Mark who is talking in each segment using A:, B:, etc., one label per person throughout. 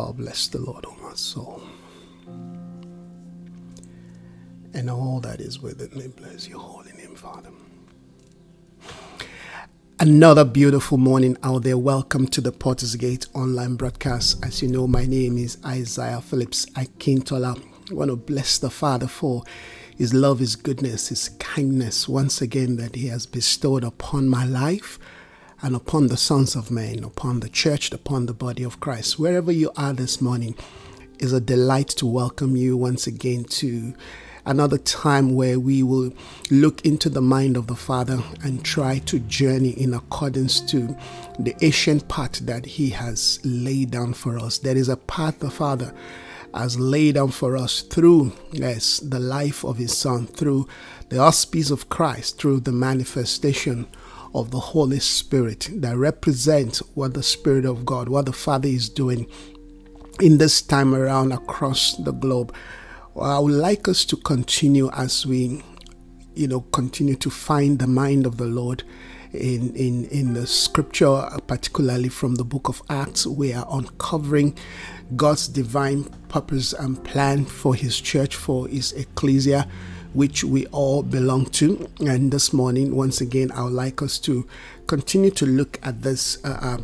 A: Oh, bless the Lord, O oh my soul. And all that is within me, bless your holy name, Father. Another beautiful morning out there. Welcome to the Porter's Gate online broadcast. As you know, my name is Isaiah Phillips Akintola. I want to bless the Father for his love, his goodness, his kindness once again that he has bestowed upon my life and upon the sons of men, upon the church, upon the body of Christ. Wherever you are this morning, is a delight to welcome you once again to another time where we will look into the mind of the Father and try to journey in accordance to the ancient path that He has laid down for us. There is a path the Father has laid down for us through yes, the life of His Son, through the auspice of Christ, through the manifestation of the Holy Spirit that represent what the Spirit of God, what the Father is doing in this time around across the globe. Well, I would like us to continue as we, you know, continue to find the mind of the Lord in, in, in the scripture, particularly from the book of Acts. We are uncovering God's divine purpose and plan for His church, for His ecclesia which we all belong to. And this morning, once again, I would like us to continue to look at this. Uh, uh,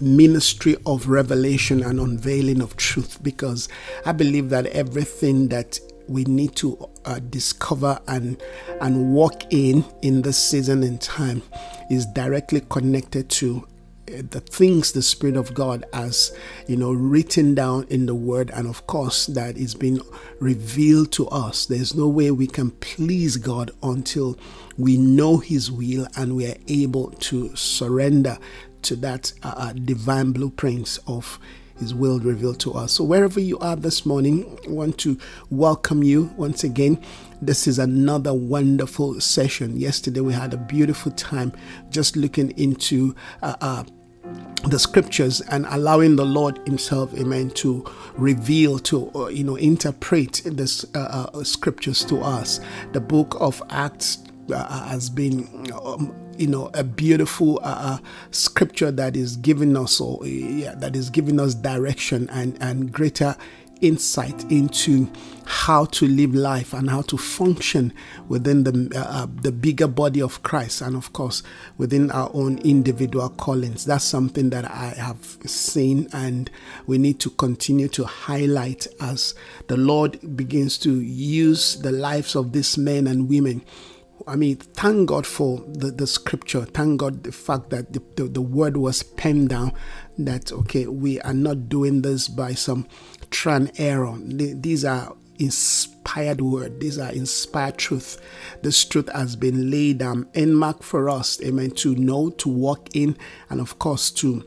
A: ministry of revelation and unveiling of truth because I believe that everything that we need to uh, discover and and walk in in this season and time is directly connected to the things the Spirit of God has, you know, written down in the Word, and of course, that is being revealed to us. There's no way we can please God until we know His will and we are able to surrender to that uh, uh divine blueprints of his will revealed to us. So, wherever you are this morning, I want to welcome you once again. This is another wonderful session. Yesterday, we had a beautiful time just looking into uh, uh, the scriptures and allowing the Lord Himself, Amen, to reveal, to uh, you know, interpret the uh, uh, scriptures to us. The book of Acts uh, has been. Um, you know a beautiful uh, uh, scripture that is giving us or yeah, that is giving us direction and and greater insight into how to live life and how to function within the uh, uh, the bigger body of Christ and of course within our own individual callings that's something that I have seen and we need to continue to highlight as the Lord begins to use the lives of these men and women I mean, thank God for the, the scripture. Thank God the fact that the, the, the, word was penned down that, okay, we are not doing this by some tran error. These are inspired word. These are inspired truth. This truth has been laid down in mark for us, amen, to know, to walk in, and of course to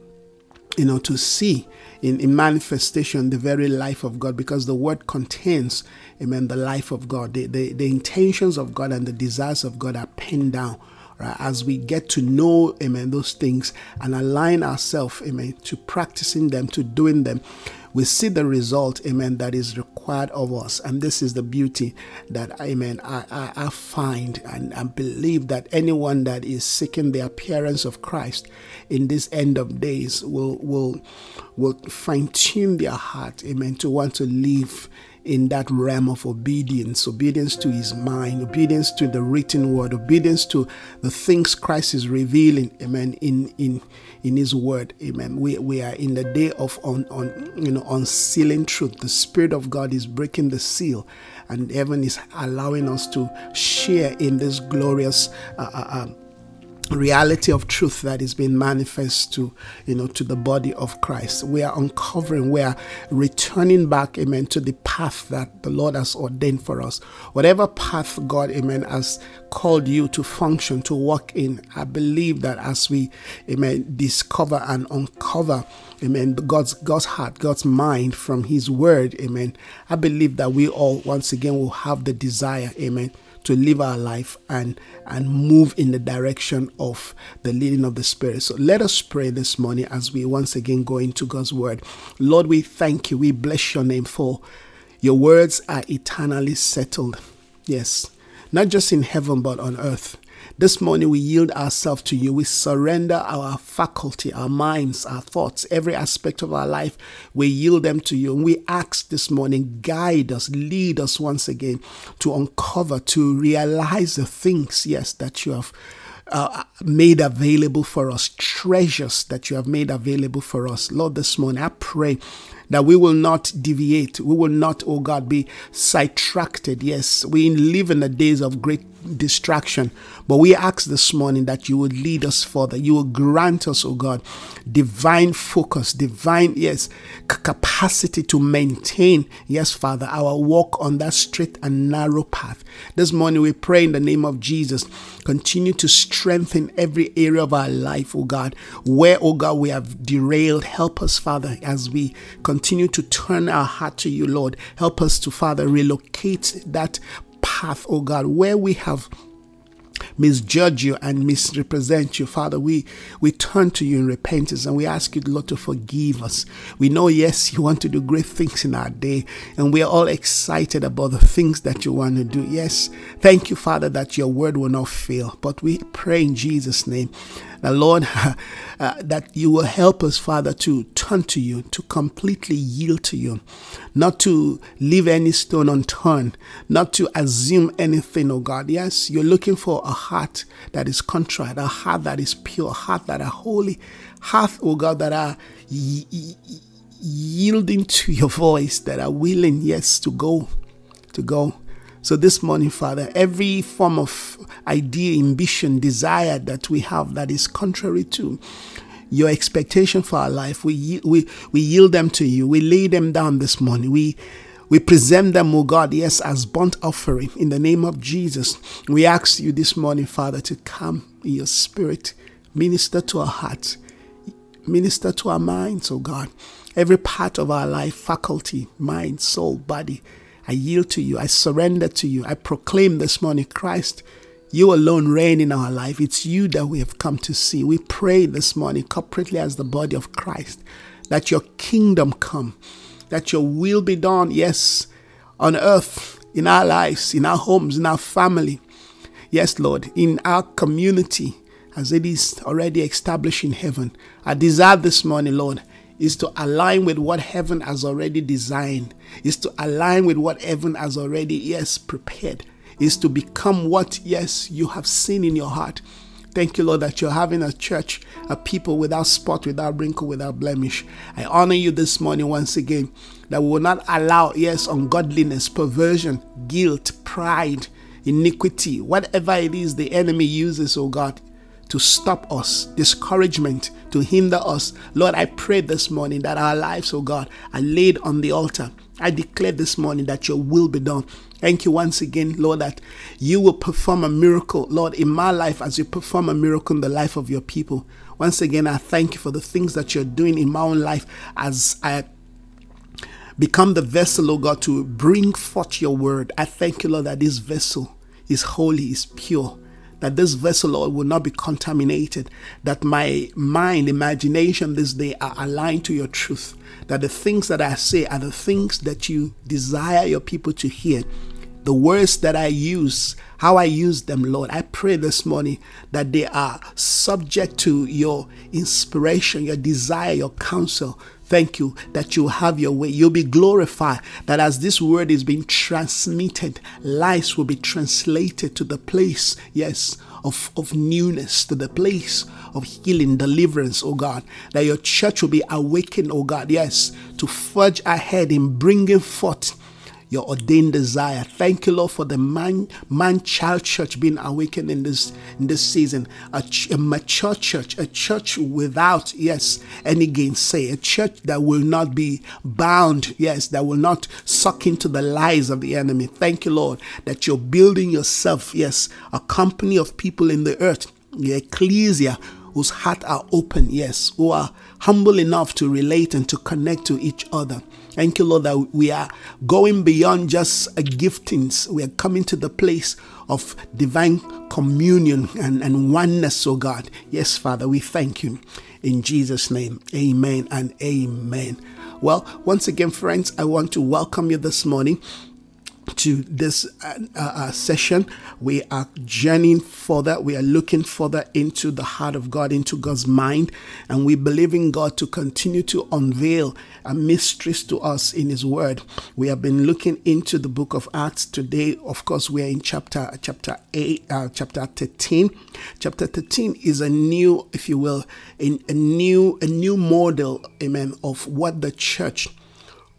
A: you know to see in, in manifestation the very life of God because the word contains amen the life of God the, the, the intentions of God and the desires of God are penned down right as we get to know amen those things and align ourselves amen to practicing them to doing them we see the result, amen, that is required of us. And this is the beauty that, amen, I, I, I find and, and believe that anyone that is seeking the appearance of Christ in this end of days will, will, will fine tune their heart, amen, to want to live in that realm of obedience obedience to his mind obedience to the written word obedience to the things christ is revealing amen in in in his word amen. We, we are in the day of on, on you know unsealing truth. The spirit of god is breaking the seal and heaven is allowing us to share in this glorious uh, uh, uh reality of truth that is being manifest to you know to the body of Christ. We are uncovering, we are returning back, amen, to the path that the Lord has ordained for us. Whatever path God, amen, has called you to function, to walk in. I believe that as we, amen, discover and uncover, amen, God's God's heart, God's mind from His Word, amen. I believe that we all once again will have the desire, amen to live our life and and move in the direction of the leading of the spirit. So let us pray this morning as we once again go into god's word. Lord we thank you. We bless your name for your words are eternally settled. Yes. Not just in heaven but on earth This morning we yield ourselves to you. We surrender our faculty, our minds, our thoughts, every aspect of our life. We yield them to you. And we ask this morning, guide us, lead us once again to uncover, to realize the things, yes, that you have uh, made available for us, treasures that you have made available for us. Lord, this morning I pray that we will not deviate. We will not, oh God, be sidetracked. Yes, we live in the days of great distraction. But we ask this morning that you would lead us further. You will grant us, oh God, divine focus, divine, yes, capacity to maintain, yes, Father, our walk on that straight and narrow path. This morning we pray in the name of Jesus. Continue to strengthen every area of our life, oh God, where, oh God, we have derailed. Help us, Father, as we continue to turn our heart to you, Lord. Help us to, Father, relocate that path, oh God, where we have misjudge you and misrepresent you. Father, we, we turn to you in repentance and we ask you, Lord, to forgive us. We know, yes, you want to do great things in our day, and we are all excited about the things that you want to do. Yes, thank you, Father, that your word will not fail. But we pray in Jesus' name that, Lord, uh, that you will help us, Father, to turn to you, to completely yield to you, not to leave any stone unturned, not to assume anything, oh God. Yes, you're looking for a heart that is contrite, a heart that is pure, a heart that are holy, heart, oh God, that are y- y- yielding to your voice, that are willing, yes, to go, to go so this morning, Father, every form of idea, ambition, desire that we have that is contrary to your expectation for our life, we, we, we yield them to you. We lay them down this morning. We we present them, O God, yes, as burnt offering in the name of Jesus. We ask you this morning, Father, to come in your spirit, minister to our hearts, minister to our minds, O God. Every part of our life, faculty, mind, soul, body, I yield to you. I surrender to you. I proclaim this morning, Christ, you alone reign in our life. It's you that we have come to see. We pray this morning, corporately as the body of Christ, that your kingdom come, that your will be done, yes, on earth, in our lives, in our homes, in our family. Yes, Lord, in our community, as it is already established in heaven. I desire this morning, Lord, is to align with what heaven has already designed, is to align with what heaven has already, yes, prepared, is to become what, yes, you have seen in your heart. Thank you, Lord, that you're having a church, a people without spot, without wrinkle, without blemish. I honor you this morning once again that we will not allow, yes, ungodliness, perversion, guilt, pride, iniquity, whatever it is the enemy uses, oh God, to stop us, discouragement to hinder us. Lord, I pray this morning that our lives, oh God, are laid on the altar. I declare this morning that your will be done. Thank you once again, Lord, that you will perform a miracle, Lord, in my life as you perform a miracle in the life of your people. Once again, I thank you for the things that you're doing in my own life as I become the vessel, oh God, to bring forth your word. I thank you, Lord, that this vessel is holy, is pure that this vessel, Lord, will not be contaminated, that my mind, imagination this day are aligned to your truth, that the things that I say are the things that you desire your people to hear. The words that I use, how I use them, Lord, I pray this morning that they are subject to your inspiration, your desire, your counsel, Thank you that you have your way. You'll be glorified. That as this word is being transmitted, lives will be translated to the place, yes, of, of newness, to the place of healing, deliverance, oh God. That your church will be awakened, oh God, yes, to forge ahead in bringing forth your ordained desire. Thank you, Lord, for the man, man child church being awakened in this in this season. A, ch- a mature church, a church without, yes, any gainsay, a church that will not be bound, yes, that will not suck into the lies of the enemy. Thank you, Lord, that you're building yourself, yes, a company of people in the earth, the ecclesia whose hearts are open, yes, who are humble enough to relate and to connect to each other. Thank you, Lord, that we are going beyond just a giftings. We are coming to the place of divine communion and, and oneness, oh God. Yes, Father, we thank you. In Jesus' name, amen and amen. Well, once again, friends, I want to welcome you this morning to this uh, uh, session. We are journeying further. We are looking further into the heart of God, into God's mind, and we believe in God to continue to unveil a mysteries to us in His Word. We have been looking into the book of Acts today. Of course, we are in chapter chapter eight, uh, chapter thirteen. Chapter thirteen is a new, if you will, a, a new a new model, amen, of what the church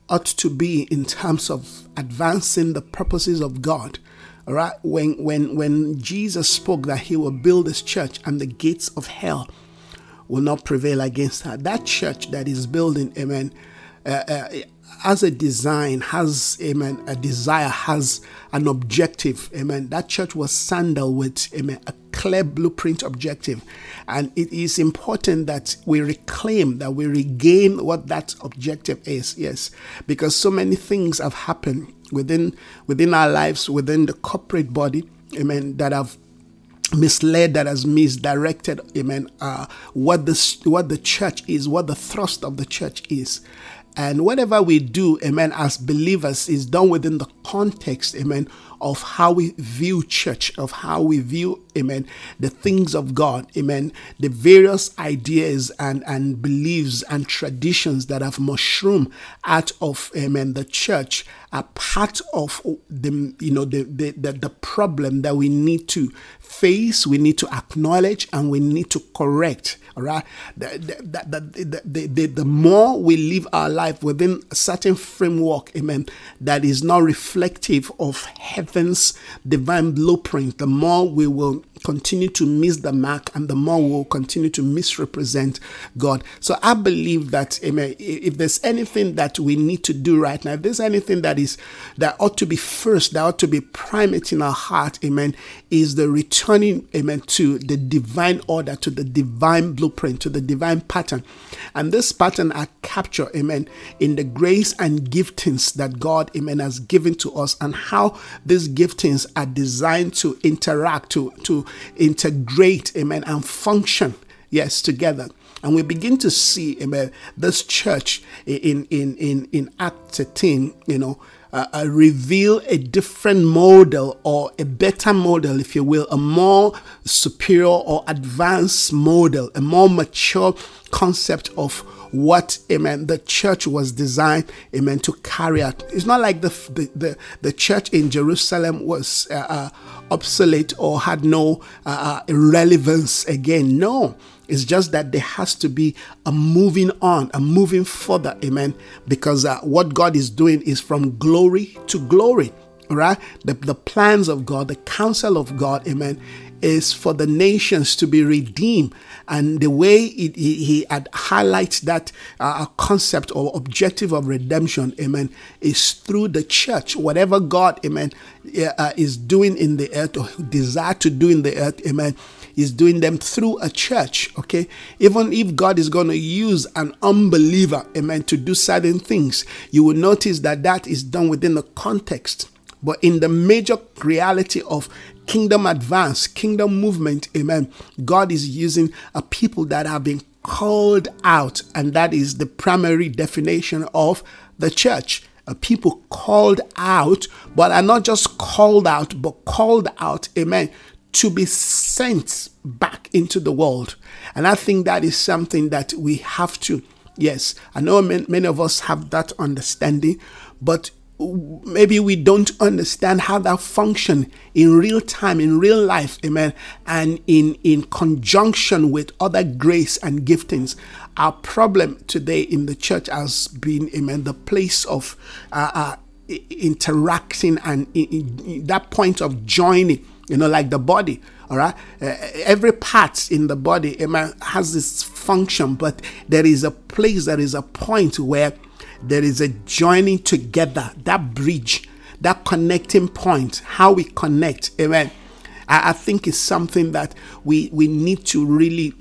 A: ought to be in terms of advancing the purposes of God. All right, when when when Jesus spoke that he will build his church and the gates of hell will not prevail against her. That church that is building, amen, uh, uh, has a design, has amen, a desire, has an objective, amen. That church was sandaled with amen, a clear blueprint objective. And it is important that we reclaim, that we regain what that objective is. Yes. Because so many things have happened within within our lives, within the corporate body, amen, that have misled that has misdirected amen uh, what the what the church is what the thrust of the church is and whatever we do, amen, as believers is done within the context, amen, of how we view church, of how we view, amen, the things of God, amen, the various ideas and, and beliefs and traditions that have mushroomed out of, amen, the church are part of the, you know, the, the, the, the problem that we need to face, we need to acknowledge, and we need to correct all right. The, the, the, the, the, more we live our life within a certain framework, amen, that is not reflective of heaven's divine blueprint, the more we will continue to miss the mark and the more we'll continue to misrepresent God. So I believe that amen, if there's anything that we need to do right now, if there's anything that is that ought to be first, that ought to be primate in our heart, amen, is the returning, amen, to the divine order, to the divine blueprint, to the divine pattern. And this pattern I capture, amen, in the grace and giftings that God, amen, has given to us and how these giftings are designed to interact, to, to integrate, amen, and function, yes, together. And we begin to see, amen, this church in in in in Act 13, you know, uh, uh, reveal a different model or a better model, if you will, a more superior or advanced model, a more mature concept of what amen the church was designed amen to carry out it's not like the the the, the church in jerusalem was uh, uh, obsolete or had no uh, uh relevance again no it's just that there has to be a moving on, a moving further, amen. Because uh, what God is doing is from glory to glory, right? The, the plans of God, the counsel of God, amen, is for the nations to be redeemed. And the way it, he, he had highlights that uh, concept or objective of redemption, amen, is through the church. Whatever God, amen, uh, is doing in the earth or desire to do in the earth, amen, is doing them through a church. Okay, even if God is going to use an unbeliever, amen, to do certain things, you will notice that that is done within the context. But in the major reality of kingdom advance, kingdom movement, amen. God is using a people that have been called out, and that is the primary definition of the church. A people called out, but are not just called out, but called out, amen, to be sent back into the world. And I think that is something that we have to, yes, I know many of us have that understanding, but maybe we don't understand how that function in real time in real life amen and in in conjunction with other grace and giftings. Our problem today in the church has been amen the place of uh, uh, interacting and in, in that point of joining you know like the body all right? Uh, every part in the body amen has this function but there is a place there is a point where there is a joining together, that bridge, that connecting point, how we connect. Amen. I, I think it's something that we, we need to really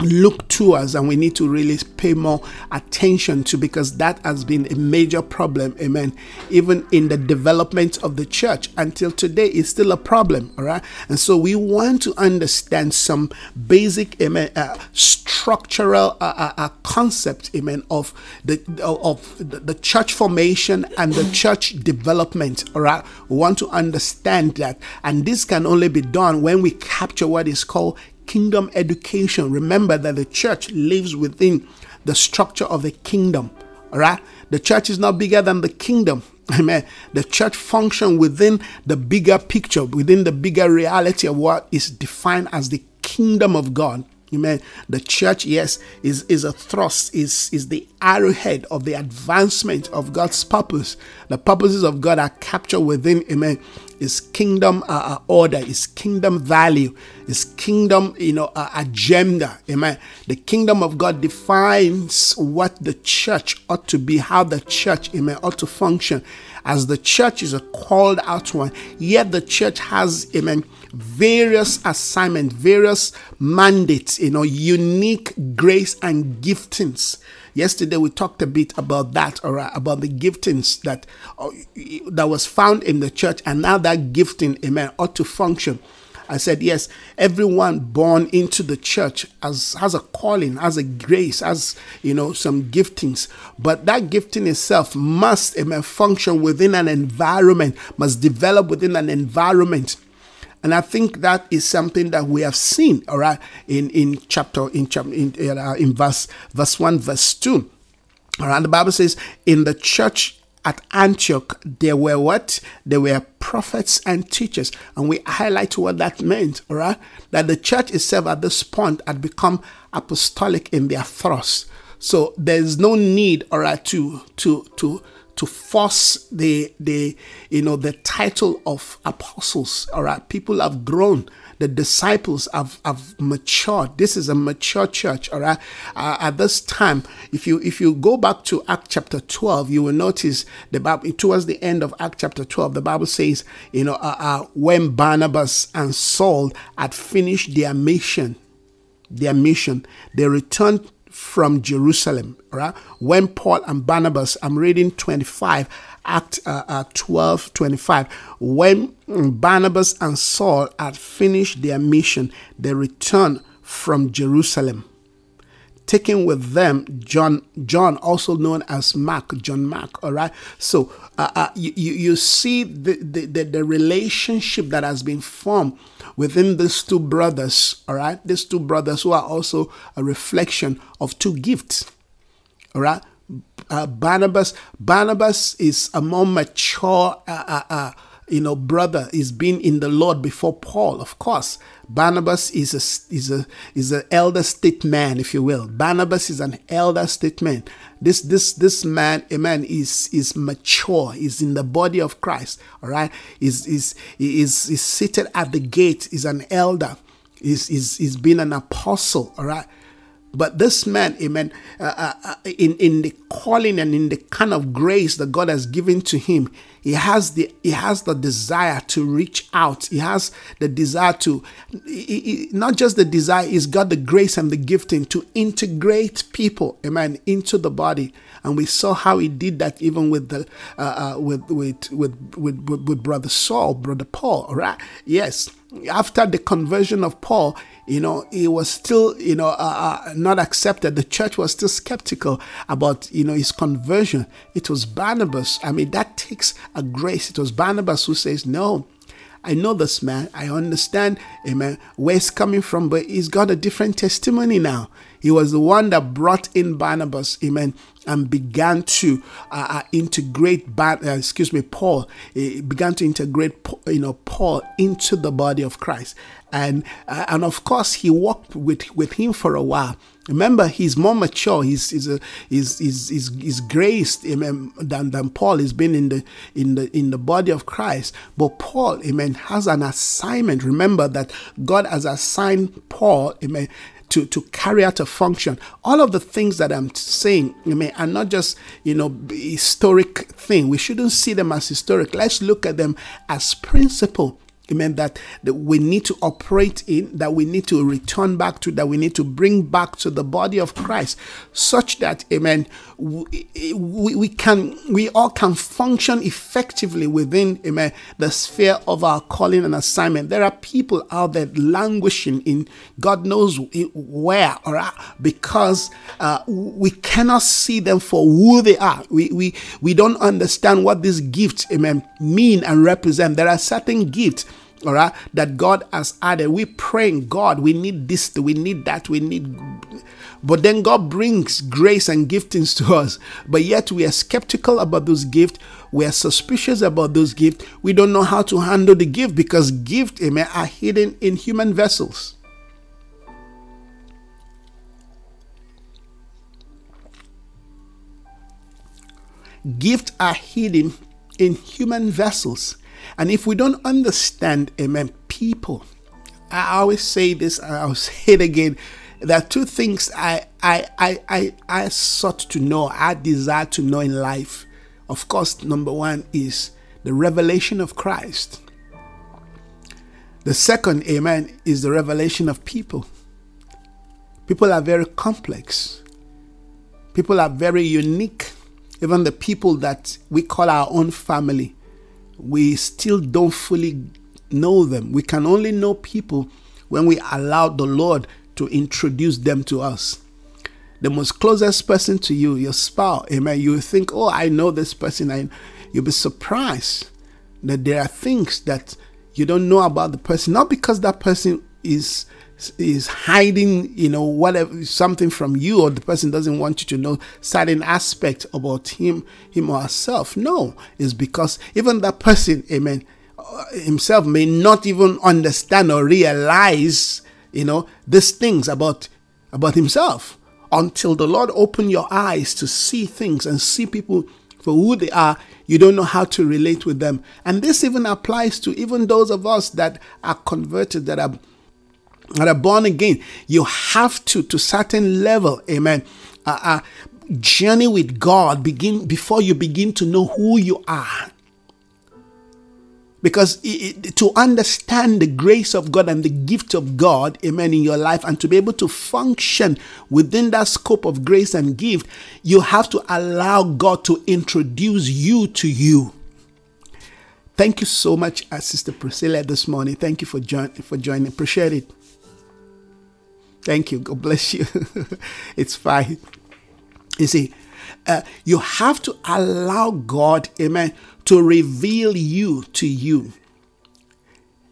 A: look to us and we need to really pay more attention to because that has been a major problem amen even in the development of the church. Until today is still a problem all right? And so we want to understand some basic amen uh, structural uh, uh, uh concept amen of the of the church formation and the church development all right? We want to understand that. And this can only be done when we capture what is called kingdom education. Remember that the church lives within the structure of the kingdom. All right? The church is not bigger than the kingdom. Amen. The church function within the bigger picture, within the bigger reality of what is defined as the kingdom of God. Amen. The church, yes, is, is a thrust, is, is the arrowhead of the advancement of God's purpose. The purposes of God are captured within, amen, his kingdom uh, uh, order, his kingdom value, his kingdom, you know, uh, agenda. Amen. The kingdom of God defines what the church ought to be, how the church, amen, ought to function. As the church is a called out one, yet the church has, amen, various assignments, various mandates, you know, unique grace and giftings Yesterday we talked a bit about that, or about the giftings that uh, that was found in the church, and now that gifting, amen, ought to function. I said, yes, everyone born into the church has, has a calling, has a grace, has, you know, some giftings. But that gifting itself must amen, function within an environment, must develop within an environment and I think that is something that we have seen, all right, in, in chapter, in, in, uh, in verse, verse 1, verse 2. All right, the Bible says, in the church at Antioch, there were what? There were prophets and teachers. And we highlight what that meant, all right? That the church itself at this point had become apostolic in their thrust. So there's no need, all right, to to to to force the the you know the title of apostles all right people have grown the disciples have, have matured this is a mature church all right uh, at this time if you if you go back to act chapter 12 you will notice the bible towards the end of act chapter 12 the bible says you know uh, uh, when barnabas and saul had finished their mission their mission they returned from Jerusalem. Right? When Paul and Barnabas, I'm reading 25, Act uh, uh, 12, 25. When Barnabas and Saul had finished their mission, they returned from Jerusalem taking with them John, John, also known as Mark, John Mark. All right. So uh, uh, you, you see the, the, the, the relationship that has been formed within these two brothers. All right. These two brothers who are also a reflection of two gifts. All right. Uh, Barnabas, Barnabas is a more mature, uh, uh, uh you know, brother is been in the Lord before Paul, of course. Barnabas is a is a is an elder statesman, if you will. Barnabas is an elder statesman. This this this man, a man is is mature, is in the body of Christ. All right, is is is is seated at the gate, is an elder, is is is being an apostle. All right. But this man, amen, uh, uh, uh, in, in the calling and in the kind of grace that God has given to him, he has the he has the desire to reach out. He has the desire to he, he, not just the desire, he's got the grace and the gifting to integrate people, amen, into the body. And we saw how he did that even with the uh, uh, with, with, with with with brother Saul, brother Paul, right? Yes, after the conversion of Paul, you know, he was still, you know, uh, uh, not accepted. The church was still skeptical about, you know, his conversion. It was Barnabas. I mean, that takes a grace. It was Barnabas who says, no, I know this man. I understand, amen, where he's coming from, but he's got a different testimony now. He was the one that brought in Barnabas, amen, and began to uh, uh, integrate, uh, excuse me, Paul. He began to integrate, you know, Paul into the body of Christ, and uh, and of course he walked with with him for a while. Remember, he's more mature. He's he's a, he's, he's, he's, he's graced amen, than, than Paul. He's been in the in the in the body of Christ. But Paul, amen, has an assignment. Remember that God has assigned Paul, amen, to, to carry out a function. All of the things that I'm saying, I mean, are not just, you know, historic thing. We shouldn't see them as historic. Let's look at them as principle amen, that, that we need to operate in, that we need to return back to, that we need to bring back to the body of Christ, such that, amen, we, we, can, we all can function effectively within, amen, the sphere of our calling and assignment. There are people out there languishing in God knows where, or because uh, we cannot see them for who they are. We, we, we don't understand what these gifts, amen, mean and represent. There are certain gifts all right? That god has added. We praying god. We need this we need that we need but then god brings grace and giftings to us. But yet we are skeptical about those gifts we are suspicious about those gifts we don't know how to handle the gift because gifts amen are hidden in human vessels. Gifts are hidden in human vessels and if we don't understand, amen, people, I always say this, I'll say it again. There are two things I, I, I, I, I sought to know, I desire to know in life. Of course, number one is the revelation of Christ. The second, amen, is the revelation of people. People are very complex. People are very unique. Even the people that we call our own family we still don't fully know them. We can only know people when we allow the Lord to introduce them to us. The most closest person to you, your spouse, amen. You think, oh, I know this person. I, you'll be surprised that there are things that you don't know about the person, not because that person is is hiding, you know, whatever something from you, or the person doesn't want you to know certain aspect about him, him or herself. No, it's because even that person, amen, uh, himself may not even understand or realize, you know, these things about about himself until the Lord open your eyes to see things and see people for who they are. You don't know how to relate with them, and this even applies to even those of us that are converted, that are that are born again, you have to, to certain level, amen, uh, uh, journey with God begin before you begin to know who you are. Because it, to understand the grace of God and the gift of God, amen, in your life, and to be able to function within that scope of grace and gift, you have to allow God to introduce you to you. Thank you so much, uh, Sister Priscilla, this morning. Thank you for, join- for joining. Appreciate it. Thank you. God bless you. it's fine. You see, uh, you have to allow God, amen, to reveal you to you.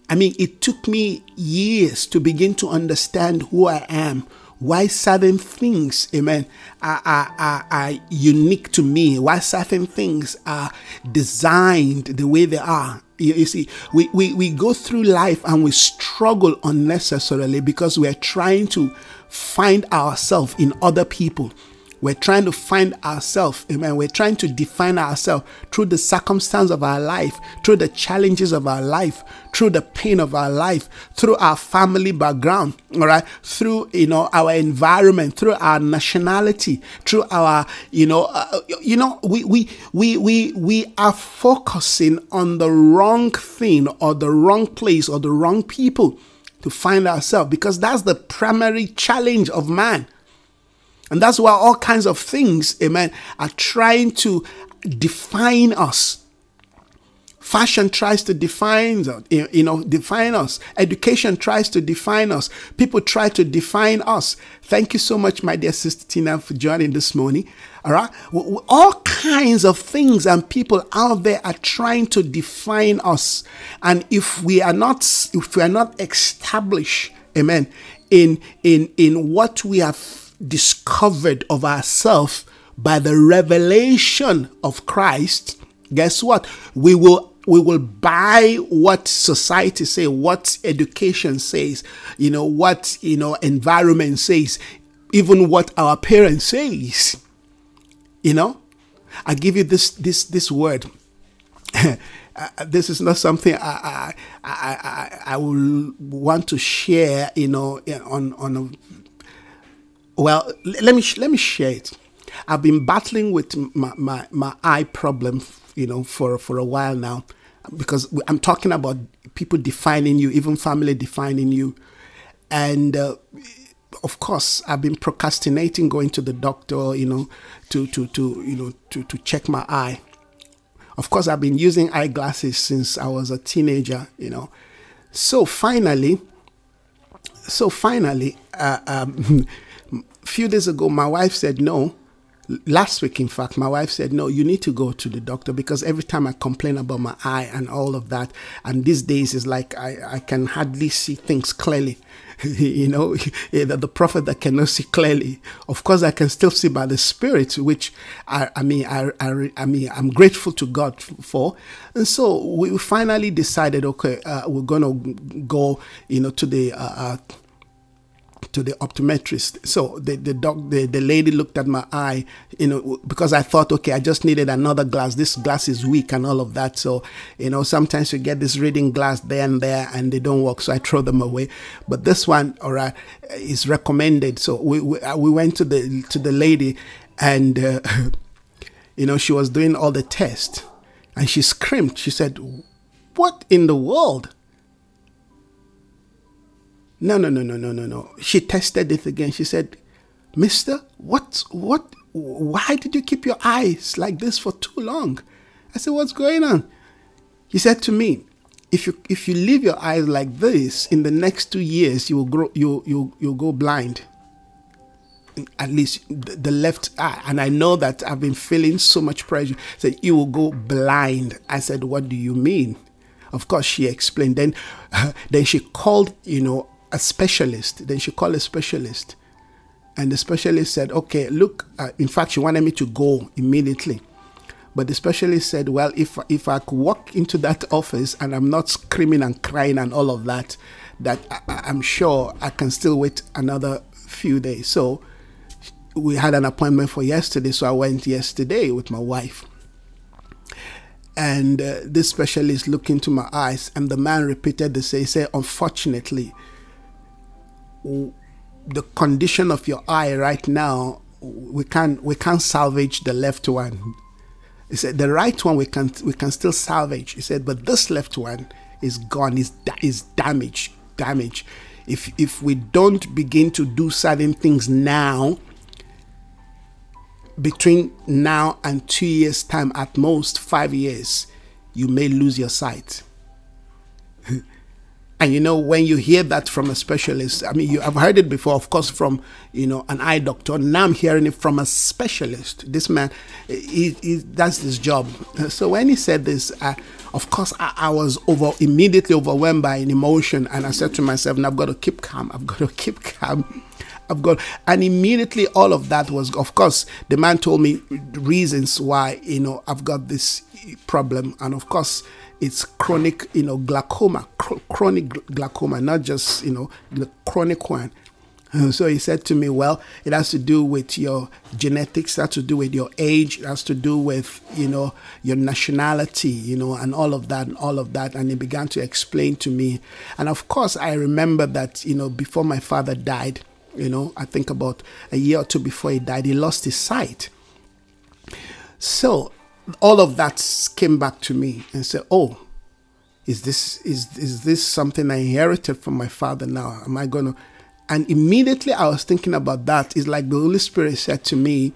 A: I mean, it took me years to begin to understand who I am, why certain things, amen, are, are, are, are, unique to me, why certain things are designed the way they are. You, you see, we, we, we go through life and we struggle unnecessarily because we are trying to find ourselves in other people. We're trying to find ourselves, amen. We're trying to define ourselves through the circumstance of our life, through the challenges of our life, through the pain of our life, through our family background, all right, through you know our environment, through our nationality, through our you know uh, you know we we we we we are focusing on the wrong thing or the wrong place or the wrong people to find ourselves because that's the primary challenge of man and that's why all kinds of things, amen, are trying to define us. Fashion tries to define, you know, define us. Education tries to define us. People try to define us. Thank you so much, my dear sister Tina, for joining this morning. All right, all kinds of things and people out there are trying to define us, and if we are not, if we are not established, amen, in in in what we have discovered of ourselves by the revelation of Christ, guess what? We will we will buy what society say, what education says, you know, what you know environment says, even what our parents says. You know, I give you this this this word. this is not something I, I I I I will want to share, you know, on on a well, let me let me share it. I've been battling with my, my, my eye problem, you know, for for a while now. because I'm talking about people defining you, even family defining you. And uh, of course, I've been procrastinating going to the doctor, you know, to, to, to, you know, to, to check my eye. Of course, I've been using eyeglasses since I was a teenager, you know. So finally, so finally, uh, um, few days ago, my wife said, no, last week in fact my wife said no you need to go to the doctor because every time i complain about my eye and all of that and these days is like i, I can hardly see things clearly. You know the prophet that cannot see clearly. Of course i can still see by the spirit which i, I mean I, I, I mean i'm grateful to god for. And so we finally decided okay uh, we're gonna go you know to the uh, uh, to the optometrist. So the the doc the, the lady looked at my eye, you know, because I thought, okay, I just needed another glass. This glass is weak and all of that. So, you know, sometimes you get this reading glass there and there and they don't work. So I throw them away. But this one, all right, is recommended. So we we, uh, we went to the to the lady and uh, you know, she was doing all the tests and she screamed. She said, "What in the world?" No, no, no, no, no, no, no. She tested it again. She said, Mister, what, what, why did you keep your eyes like this for too long? I said, What's going on? He said to me, if you if you leave your eyes like this in the next two years you will grow you you you'll go blind at least the left eye and i know that i've been feeling so much pressure said so you will go blind i said what do you mean of course she explained then uh, then she called you know a specialist. Then she called a specialist. And the specialist said, okay, look, uh, in fact, she wanted me to go immediately. But the specialist said, well, if, if I could walk into that office and I'm not screaming and crying and all of that, that I, am sure I can still wait another few days. So we had an appointment for yesterday. So I went yesterday with my wife. And uh, this specialist looked into my eyes, and the man repeated the. He said, unfortunately, the condition of your eye right now, we can't we can't salvage the left one. He said the right one we can we can still salvage. He said, but this left one is gone, is is damaged, damaged. If if we don't begin to do certain things now, between now and two years time at most five years, you may lose your sight. And you know, when you hear that from a specialist, I mean, you have heard it before, of course, from you know an eye doctor. Now I'm hearing it from a specialist. This man, he, he that's his job. So when he said this, uh, of course, I, I, was over immediately overwhelmed by an emotion, and I said to myself, "Now "I've got to keep calm. I've got to keep calm." I've got, and immediately all of that was, of course, the man told me reasons why you know I've got this problem, and of course it's chronic, you know, glaucoma, cr- chronic glaucoma, not just, you know, the chronic one. so he said to me, Well, it has to do with your genetics, it has to do with your age, it has to do with, you know, your nationality, you know, and all of that and all of that. And he began to explain to me. And of course, I remember that, you know, before my father died, you know, I think about a year or two before he died, he lost his sight. So all of that came back to me and said, "Oh, is this is is this something I inherited from my father now? Am I gonna?" And immediately I was thinking about that. It's like the Holy Spirit said to me,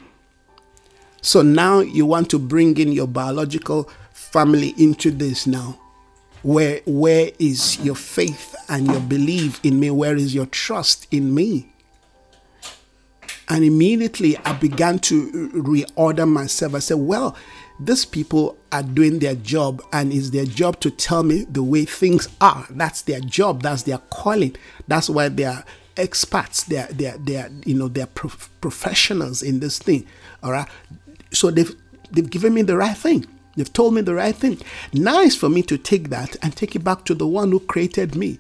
A: "So now you want to bring in your biological family into this now." Where where is your faith and your belief in me? Where is your trust in me? And immediately I began to reorder myself. I said, well, these people are doing their job and it's their job to tell me the way things are. That's their job. That's their calling. That's why they are experts. They're, they're, they're you know, they're prof- professionals in this thing. All right. So they've, they've given me the right thing. They've told me the right thing. Now it's for me to take that and take it back to the one who created me,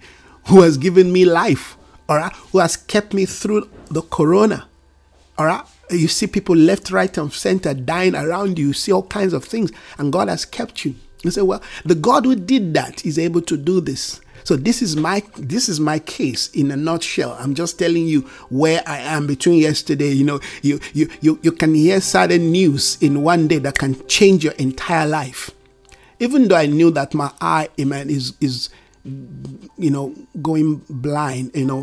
A: who has given me life, all right, who has kept me through the corona all right. You see people left, right, and center dying around you. You see all kinds of things, and God has kept you. You say, well, the God who did that is able to do this. So this is my this is my case in a nutshell. I'm just telling you where I am between yesterday. You know, you you you, you can hear certain news in one day that can change your entire life. even though I knew that my eye, amen, is is you know going blind you know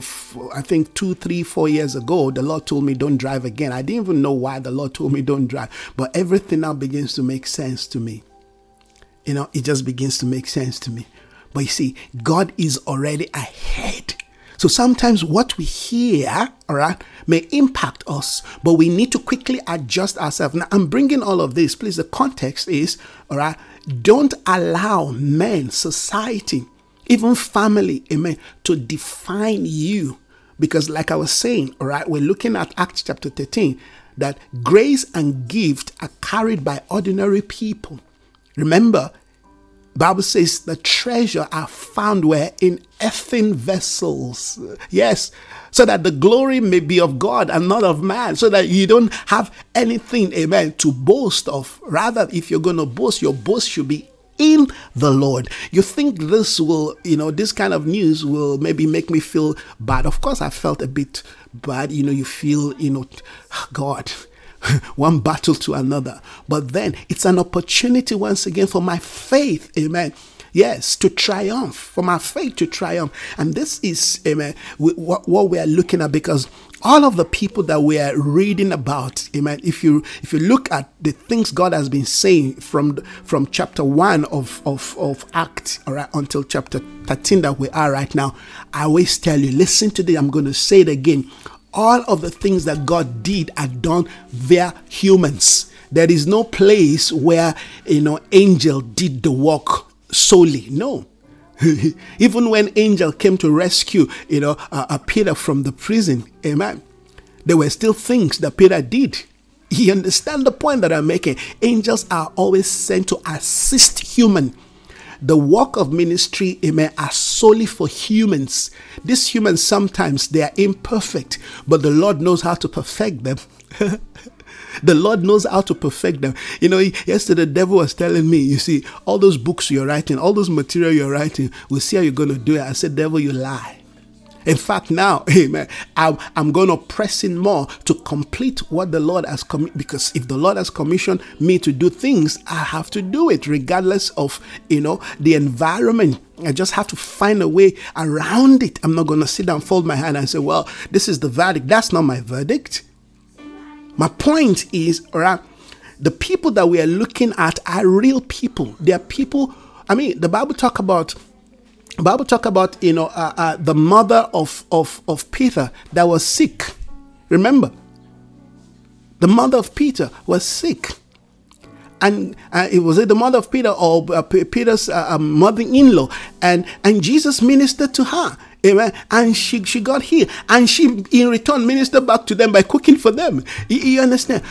A: i think two three four years ago the lord told me don't drive again. I didn't even know why the lord told me don't drive. But everything now begins to make sense to me. You know it just begins to make sense to me. But you see god is already ahead. So sometimes what we hear, all right, may impact us, but we need to quickly adjust ourselves. Now, I'm bringing all of this. Please, the context is, all right, don't allow men, society, even family, amen, to define you. Because, like I was saying, all right, we're looking at Acts chapter 13, that grace and gift are carried by ordinary people. Remember, Bible says the treasure are found where in earthen vessels. Yes, so that the glory may be of God and not of man, so that you don't have anything, amen, to boast of. Rather, if you're going to boast, your boast should be in the Lord. You think this will, you know, this kind of news will maybe make me feel bad. Of course, I felt a bit bad. You know, you feel, you know, God, one battle to another. But then it's an opportunity once again for my faith, amen. Yes, to triumph, for my faith to triumph. And this is, amen, what, we are looking at because all of the people that we are reading about amen if you if you look at the things god has been saying from from chapter 1 of of of act all right until chapter 13 that we are right now i always tell you listen to this i'm going to say it again all of the things that God did are done via humans. There is no place where you know angel did the work solely. No. Even when angel came to rescue, you know, uh, uh, Peter from the prison, amen. There were still things that Peter did. You understand the point that I'm making? Angels are always sent to assist human the work of ministry, amen, are solely for humans. These humans sometimes they are imperfect, but the Lord knows how to perfect them. the Lord knows how to perfect them. You know, yesterday the devil was telling me, you see, all those books you're writing, all those material you're writing, we'll see how you're going to do it. I said, devil, you lie. In fact, now, amen, I'm, I'm going to press in more to complete what the Lord has commissioned. Because if the Lord has commissioned me to do things, I have to do it regardless of, you know, the environment. I just have to find a way around it. I'm not going to sit down, fold my hand, and say, well, this is the verdict. That's not my verdict. My point is, all right, the people that we are looking at are real people. They are people. I mean, the Bible talk about Bible talk about you know uh, uh, the mother of, of of Peter that was sick. Remember, the mother of Peter was sick, and uh, it was it the mother of Peter or uh, Peter's uh, uh, mother-in-law, and and Jesus ministered to her. Amen. And she, she got healed. And she, in return, ministered back to them by cooking for them. You, you understand?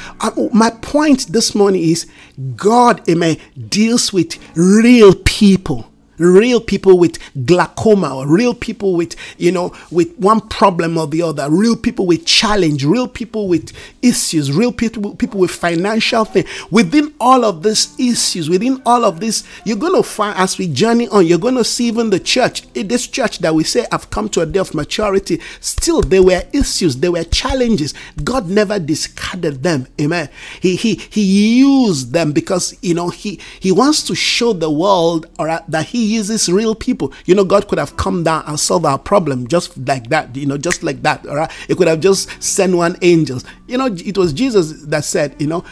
A: my point this morning is God, amen, deals with real people real people with glaucoma or real people with you know with one problem or the other. Real people with challenge real people with issues real people people with financial thing within all of these issues within all of this you're going to find as we journey on you're going to see even the church in this church that we say i've come to a day of maturity still there were issues there were challenges. God never discarded them. Amen. He he he used them because you know he he wants to show the world all right uh, that he uses real people. You know, God could have come down and solved our problem just like that, you know, just like that. All right. It could have just sent one angel. You know, it was Jesus that said, you know,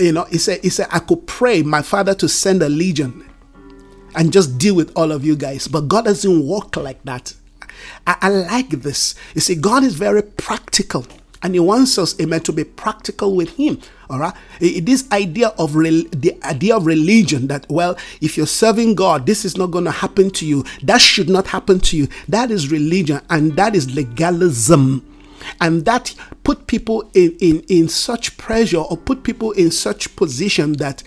A: you know, he said, he said, I could pray my father to send a legion and just deal with all of you guys. But God doesn't work like that. I, I like this. You see, God is very practical and he wants us amen to be practical with him all right? This idea of re- the idea of religion that well if you're serving god this is not going to happen to you. That should not happen to you. That is religion and that is legalism. And that put people in, in, in such pressure or put people in such position that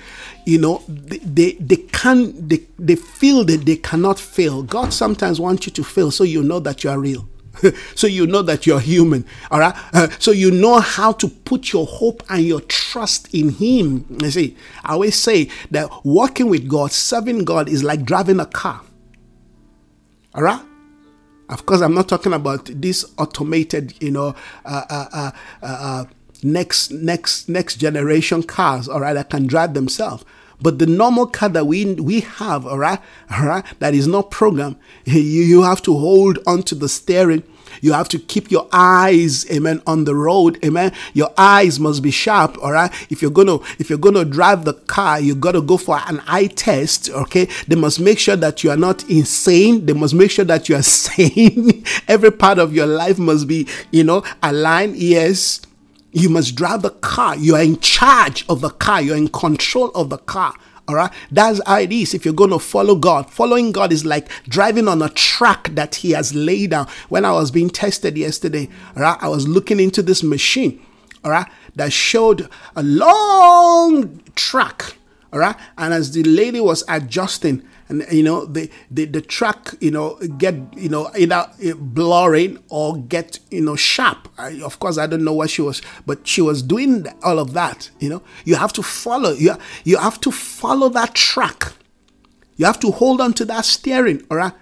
A: you know they, they, can they, they feel that they cannot fail. God sometimes wants you to fail so you know that you are real so you know that you're human all right? Uh, so you know how to put your hope and your trust in him. You see i always say that walking with god serving god is like driving a car all right? Of course i'm not talking about this automated you know uh, uh, uh, uh, uh next next next generation cars all right that can drive themselves But the normal car that we we have, all right, all right, that is not programmed, you, you have to hold onto the steering. You have to keep your eyes, amen, on the road, amen. Your eyes must be sharp, all right. If you're gonna if you're gonna drive the car, you gotta go for an eye test, okay. They must make sure that you are not insane. They must make sure that you are sane. Every part of your life must be, you know, aligned. Yes, you must drive the car. You are in charge of the car. You're in control of the car. All right. That's how it is. If you're going to follow God, following God is like driving on a track that He has laid down. When I was being tested yesterday, all right, I was looking into this machine, all right, that showed a long track, all right. And as the lady was adjusting, and you know the, the the track you know get you know either eh, blurring or get you know sharp. I, of course i don't know what she was but she was doing all of that you know. You have to follow you, you have to follow that track. You have to hold on to that steering all right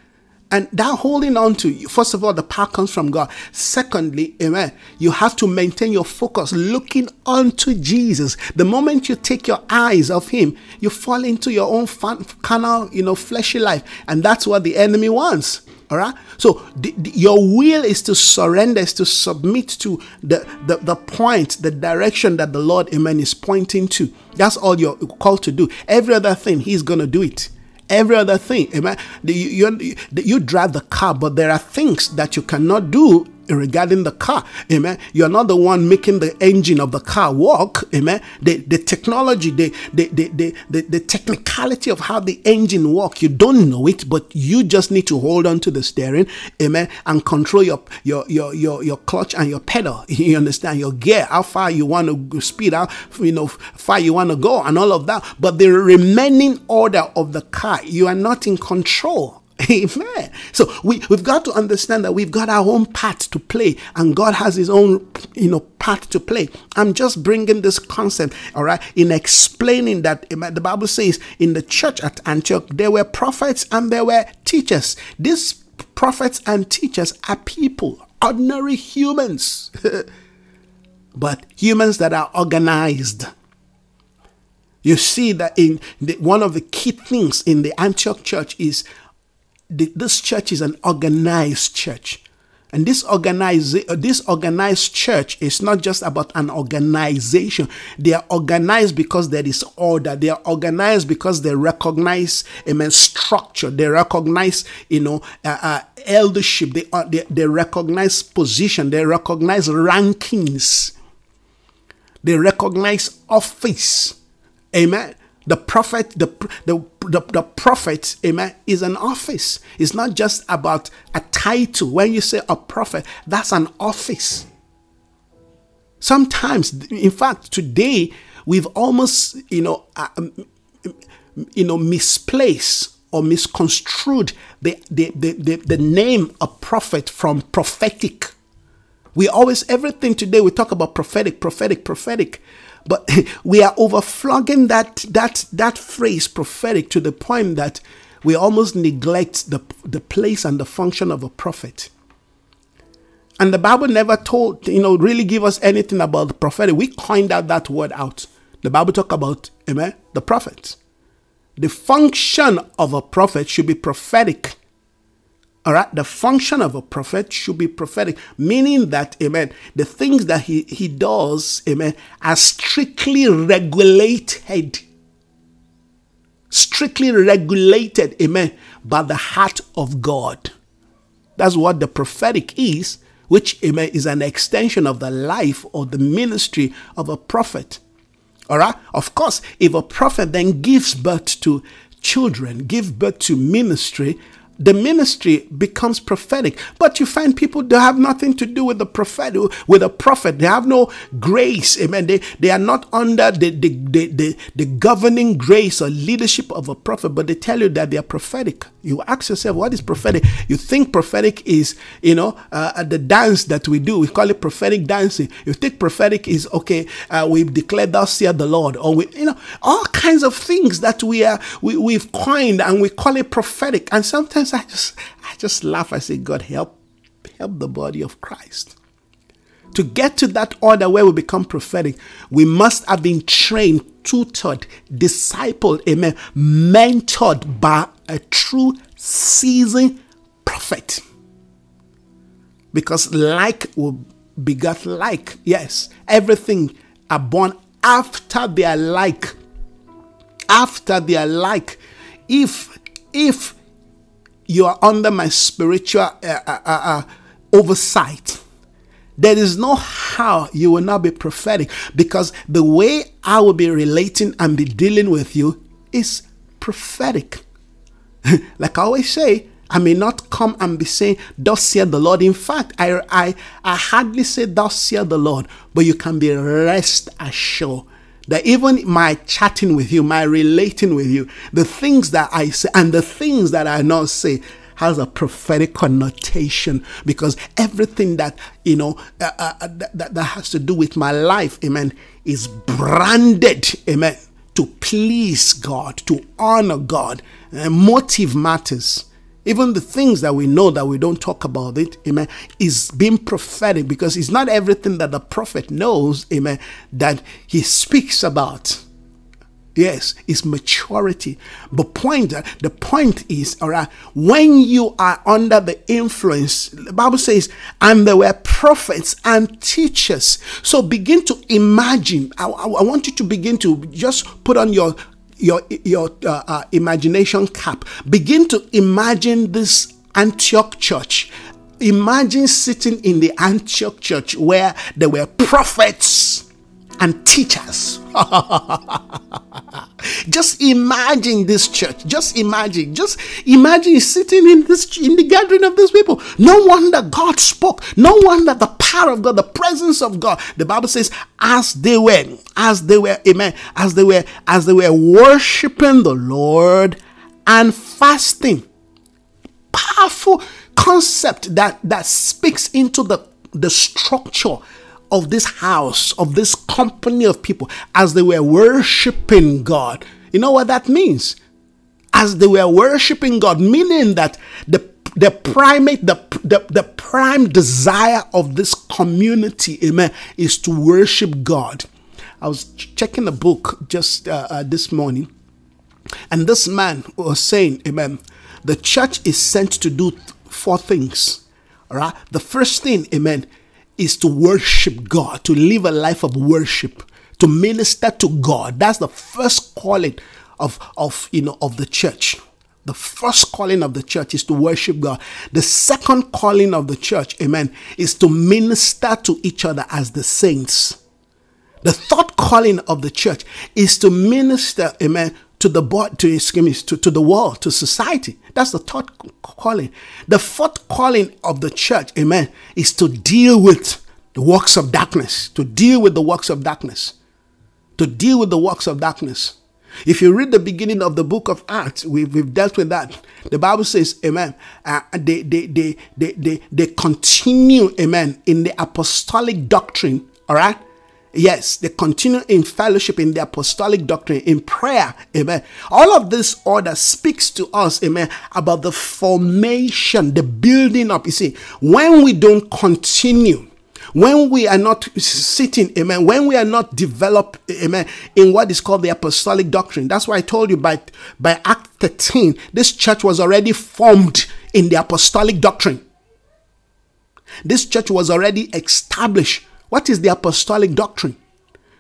A: and that holding on to, you, first of all, the power comes from God. Secondly, amen, you have to maintain your focus looking unto Jesus. The moment you take your eyes off Him, you fall into your own fun, carnal, you know, fleshy life. And that's what the enemy wants. All right. So the, the, your will is to surrender, is to submit to the, the, the point, the direction that the Lord, amen, is pointing to. That's all you're called to do. Every other thing, He's going to do it every other thing. Amen. You, you, you drive the car, but there are things that you cannot do regarding the car. Amen. You're not the one making the engine of the car work. Amen. The, the technology, the, the, the, the, the, technicality of how the engine work, you don't know it, but you just need to hold on to the steering. Amen. And control your, your, your, your, your clutch and your pedal. You understand your gear, how far you want to speed out, you know, far you want to go and all of that. But the remaining order of the car, you are not in control. Amen. So we, we've got to understand that we've got our own part to play, and God has His own, you know, part to play. I'm just bringing this concept, all right, in explaining that eh, the Bible says in the church at Antioch there were prophets and there were teachers. These prophets and teachers are people, ordinary humans, but humans that are organized. You see that in the, one of the key things in the Antioch church is this church is an organized church. And this organized, this organized church is not just about an organization. They are organized because there is order. They are organized because they recognize amen, structure. They recognize, you know, uh, uh, eldership. They, uh, they, they recognize position. They recognize rankings. They recognize office. Amen. The prophet, the, the, the, the, prophet, amen, is an office. It's not just about a title. When you say a prophet, that's an office. Sometimes, in fact, today we've almost, you know, uh, um, you know, misplaced or misconstrued the, the, the, the, the name of prophet from prophetic. We always, everything today, we talk about prophetic, prophetic, prophetic. But we are overflogging that that that phrase prophetic to the point that we almost neglect the, the place and the function of a prophet. And the Bible never told, you know, really give us anything about the prophetic. We coined out that word out. The Bible talk about, amen, the prophets. The function of a prophet should be prophetic. All right, the function of a prophet should be prophetic, meaning that, amen, the things that he, he does, amen, are strictly regulated. Strictly regulated, amen, by the heart of God. That's what the prophetic is, which, amen, is an extension of the life or the ministry of a prophet. All right, of course, if a prophet then gives birth to children, give birth to ministry, the ministry becomes prophetic. But you find people that have nothing to do with the prophet, with a prophet. They have no grace. Amen. They, they are not under the, the, the, the, the governing grace or leadership of a prophet, but they tell you that they are prophetic. You ask yourself, what is prophetic? You think prophetic is, you know, uh, the dance that we do. We call it prophetic dancing. You think prophetic is, okay, uh, we've declared thus saith the Lord, or we, you know, all kinds of things that we are, we, we've coined and we call it prophetic. And sometimes I just, I just laugh. I say, God, help, help the body of Christ. To get to that order where we become prophetic, we must have been trained tutored, discipled, amen, mentored by a true seasoned prophet. Because like will beget like. Yes, everything are born after their like. After their like. If if you are under my spiritual uh, uh, uh, uh oversight, there is no how you will not be prophetic because the way I will be relating and be dealing with you is prophetic. like I always say, I may not come and be saying, Thus saith the Lord. In fact, I, I, I hardly say, Thus saith the Lord, but you can be rest assured that even my chatting with you, my relating with you, the things that I say and the things that I not say has a prophetic connotation because everything that you know uh, uh, uh that, that has to do with my life, amen, is branded, amen, to please God, to honor God. And motive matters even the things that we know that we don't talk about it, amen, is being prophetic because it's not everything that the prophet knows, amen, that he speaks about. Yes, it's maturity. But point uh, the point is, all right, when you are under the influence, the Bible says, and there were prophets and teachers. So begin to imagine. I, I, I want you to begin to just put on your your your uh, uh, imagination cap. Begin to imagine this Antioch church. Imagine sitting in the Antioch church where there were prophets and teachers. just imagine this church. Just imagine. Just imagine sitting in this in the gathering of these people. No wonder God spoke. No wonder the power of God, the presence of God. The Bible says, as they were, as they were, amen, as they were, as they were worshiping the Lord and fasting. Powerful concept that that speaks into the the structure of this house, of this company of people, as they were worshiping God. You know what that means? As they were worshiping God, meaning that the the primate, the, the, the prime desire of this community, amen, is to worship God. I was checking a book just uh, uh, this morning, and this man was saying, amen, the church is sent to do four things. All right. The first thing, amen, is to worship God, to live a life of worship, to minister to God. That's the first calling of, of you know of the church. The first calling of the church is to worship God. The second calling of the church, amen, is to minister to each other as the saints. The third calling of the church is to minister, amen, to the board, to excuse to, to the world, to society. That's the third calling. The fourth calling of the church, amen, is to deal with the works of darkness, to deal with the works of darkness, to deal with the works of darkness. If you read the beginning of the book of Acts, we've, we've dealt with that. The Bible says, Amen. Uh, they, they, they, they, they, they continue, Amen, in the apostolic doctrine, all right? Yes, they continue in fellowship in the apostolic doctrine, in prayer. Amen. All of this order speaks to us, amen, about the formation, the building up. You see, when we don't continue, when we are not sitting, amen, when we are not developed, amen, in what is called the apostolic doctrine. That's why I told you by, by Act 13, this church was already formed in the apostolic doctrine. This church was already established what is the apostolic doctrine?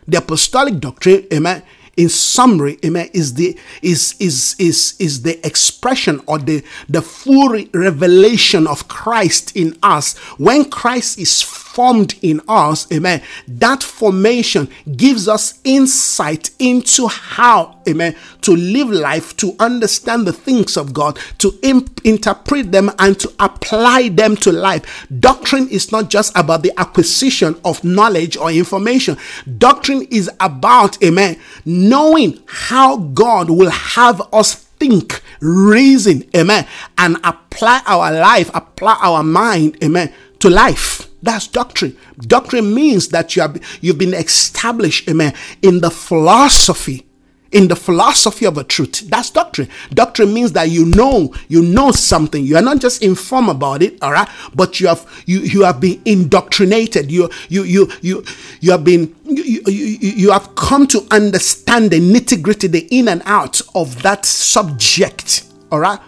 A: The apostolic doctrine, amen, in summary, amen, is the is is is is the expression or the the full revelation of Christ in us. When Christ is formed in us, amen, that formation gives us insight into how, amen, to live life, to understand the things of God, to imp- interpret them, and to apply them to life. Doctrine is not just about the acquisition of knowledge or information, doctrine is about, amen, knowing how God will have us think, reason, amen, and apply our life, apply our mind, amen, to life. That's doctrine. Doctrine means that you have you've been established, amen, in the philosophy, in the philosophy of a truth. That's doctrine. Doctrine means that you know, you know something. You are not just informed about it, all right, but you have you you have been indoctrinated. You you you you you have been you, you, you have come to understand the nitty-gritty, the in and out of that subject, all right?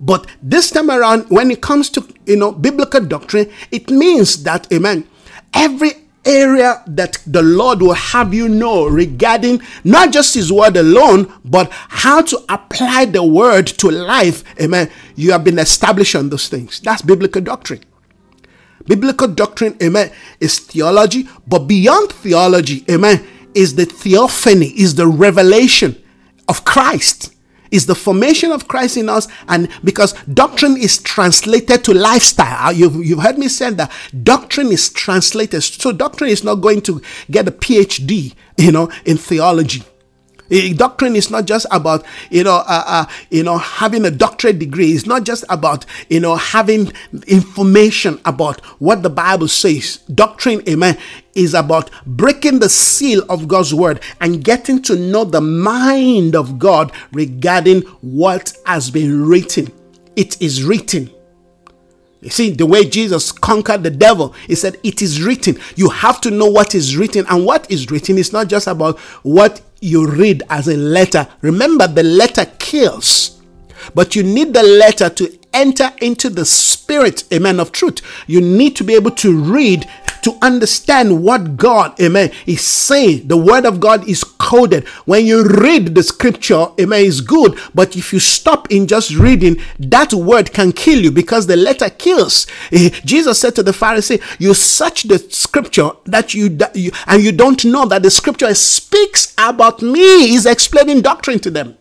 A: But this time around, when it comes to you know biblical doctrine, it means that amen. Every area that the Lord will have you know regarding not just His word alone, but how to apply the word to life. Amen. You have been established on those things. That's biblical doctrine. Biblical doctrine, amen, is theology, but beyond theology, amen, is the theophany, is the revelation of Christ is the formation of Christ in us. And because doctrine is translated to lifestyle, uh, you've, you've heard me say that doctrine is translated. So doctrine is not going to get a PhD, you know, in theology. Doctrine is not just about you know uh, uh, you know having a doctorate degree. It's not just about you know having information about what the Bible says. Doctrine, amen, is about breaking the seal of God's word and getting to know the mind of God regarding what has been written. It is written. You see, the way Jesus conquered the devil, he said, It is written. You have to know what is written. And what is written is not just about what you read as a letter. Remember, the letter kills, but you need the letter to enter into the spirit, amen, of truth. You need to be able to read to understand what God, amen, is saying. The word of God is When you read the scripture, amen, is good. But if you stop in just reading, that word can kill you because the letter kills. Eh, Jesus said to the Pharisee, You search the scripture that you, that you and you don't know that the scripture speaks about me, He's explaining doctrine to them.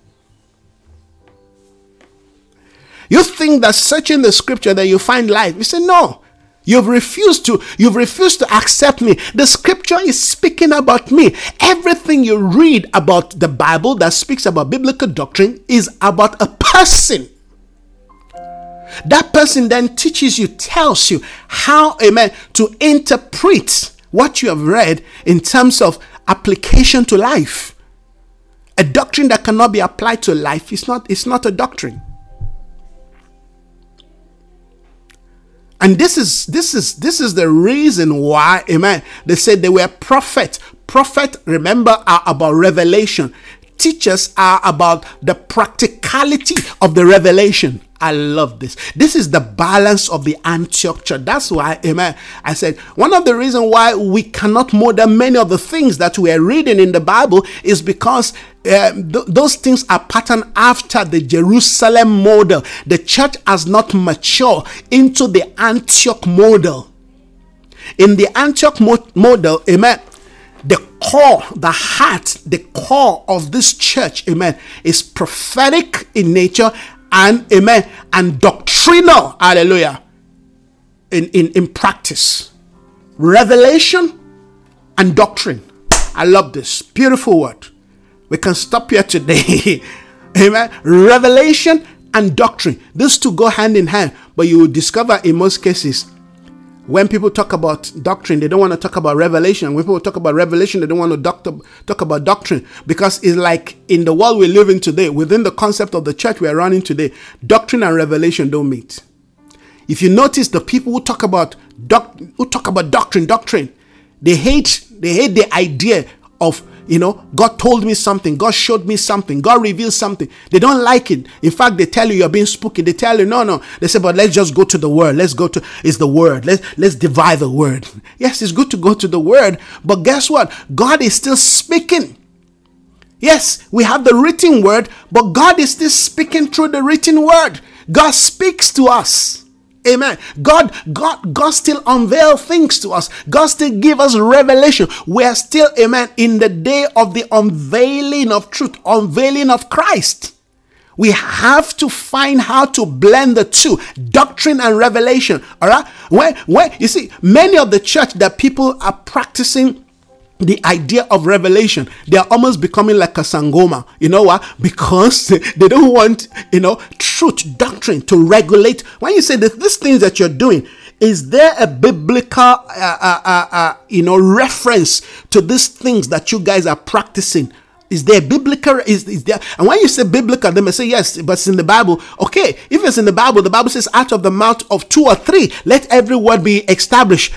A: You think that searching the scripture that you find life. You say, no. You've refused to, you've refused to accept me. The scripture is speaking about me. Everything you read about the Bible that speaks about biblical doctrine is about a person. That person then teaches you, tells you how, amen, to interpret what you have read in terms of application to life. A doctrine that cannot be applied to life is not, it's not a doctrine. And this is this is this is the reason why, amen. They said they were prophet. Prophet, remember, are about revelation. Teachers are about the practicality of the revelation. I love this. This is the balance of the Antioch church. That's why, amen. I said one of the reasons why we cannot model many of the things that we are reading in the Bible is because uh, th- those things are patterned after the Jerusalem model. The church has not matured into the Antioch model. In the Antioch mo- model, amen, core, the heart, the core of this church, amen, is prophetic in nature and amen and doctrinal hallelujah in, in in practice. Revelation and doctrine. I love this. Beautiful word. We can stop here today. Amen. Revelation and doctrine. These two go hand in hand but you will discover in most cases when people talk about doctrine, they don't want to talk about revelation. When people talk about revelation, they don't want to doctor, talk about doctrine because it's like in the world we live in today, within the concept of the church we are running today, doctrine and revelation don't meet. If you notice, the people who talk about doc, who talk about doctrine, doctrine, they hate they hate the idea of you know, God told me something, God showed me something, God revealed something. They don't like it. In fact, they tell you you're being spooky. They tell you, no, no. They say, but let's just go to the word. Let's go to it's the word. Let's let's divide the word. Yes, it's good to go to the word, but guess what? God is still speaking. Yes, we have the written word, but God is still speaking through the written word. God speaks to us. Amen. God, God, God still unveil things to us. God still give us revelation. We are still, amen, in the day of the unveiling of truth, unveiling of Christ. We have to find how to blend the two, doctrine and revelation. All right. When, when you see many of the church that people are practicing the idea of revelation they are almost becoming like a sangoma. You know what because they don't want you know truth doctrine to regulate. When you say that these things that you're doing is there a biblical uh, uh, uh, uh, you know reference to these things that you guys are practicing Is there biblical? Is, is there? And when you say biblical, they may say yes, but it's in the Bible. Okay, if it's in the Bible, the Bible says, "Out of the mouth of two or three, let every word be established."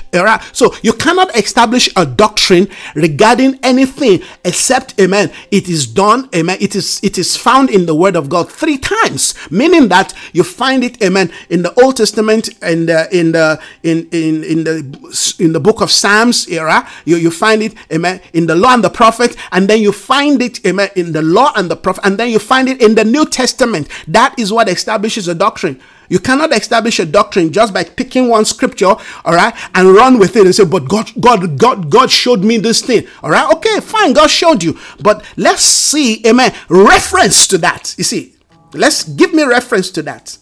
A: So you cannot establish a doctrine regarding anything except, Amen. It is done, Amen. It is it is found in the Word of God three times, meaning that you find it, Amen, in the Old Testament and uh, in the in in in the in the book of Psalms era. You you find it, Amen, in the Law and the Prophet, and then you find it, amen, in the law and the prophet, and then you find it in the New Testament. That is what establishes a doctrine. You cannot establish a doctrine just by picking one scripture, all right, and run with it and say, "But God, God, God, God showed me this thing." All right, okay, fine, God showed you, but let's see, amen, reference to that. You see, let's give me reference to that.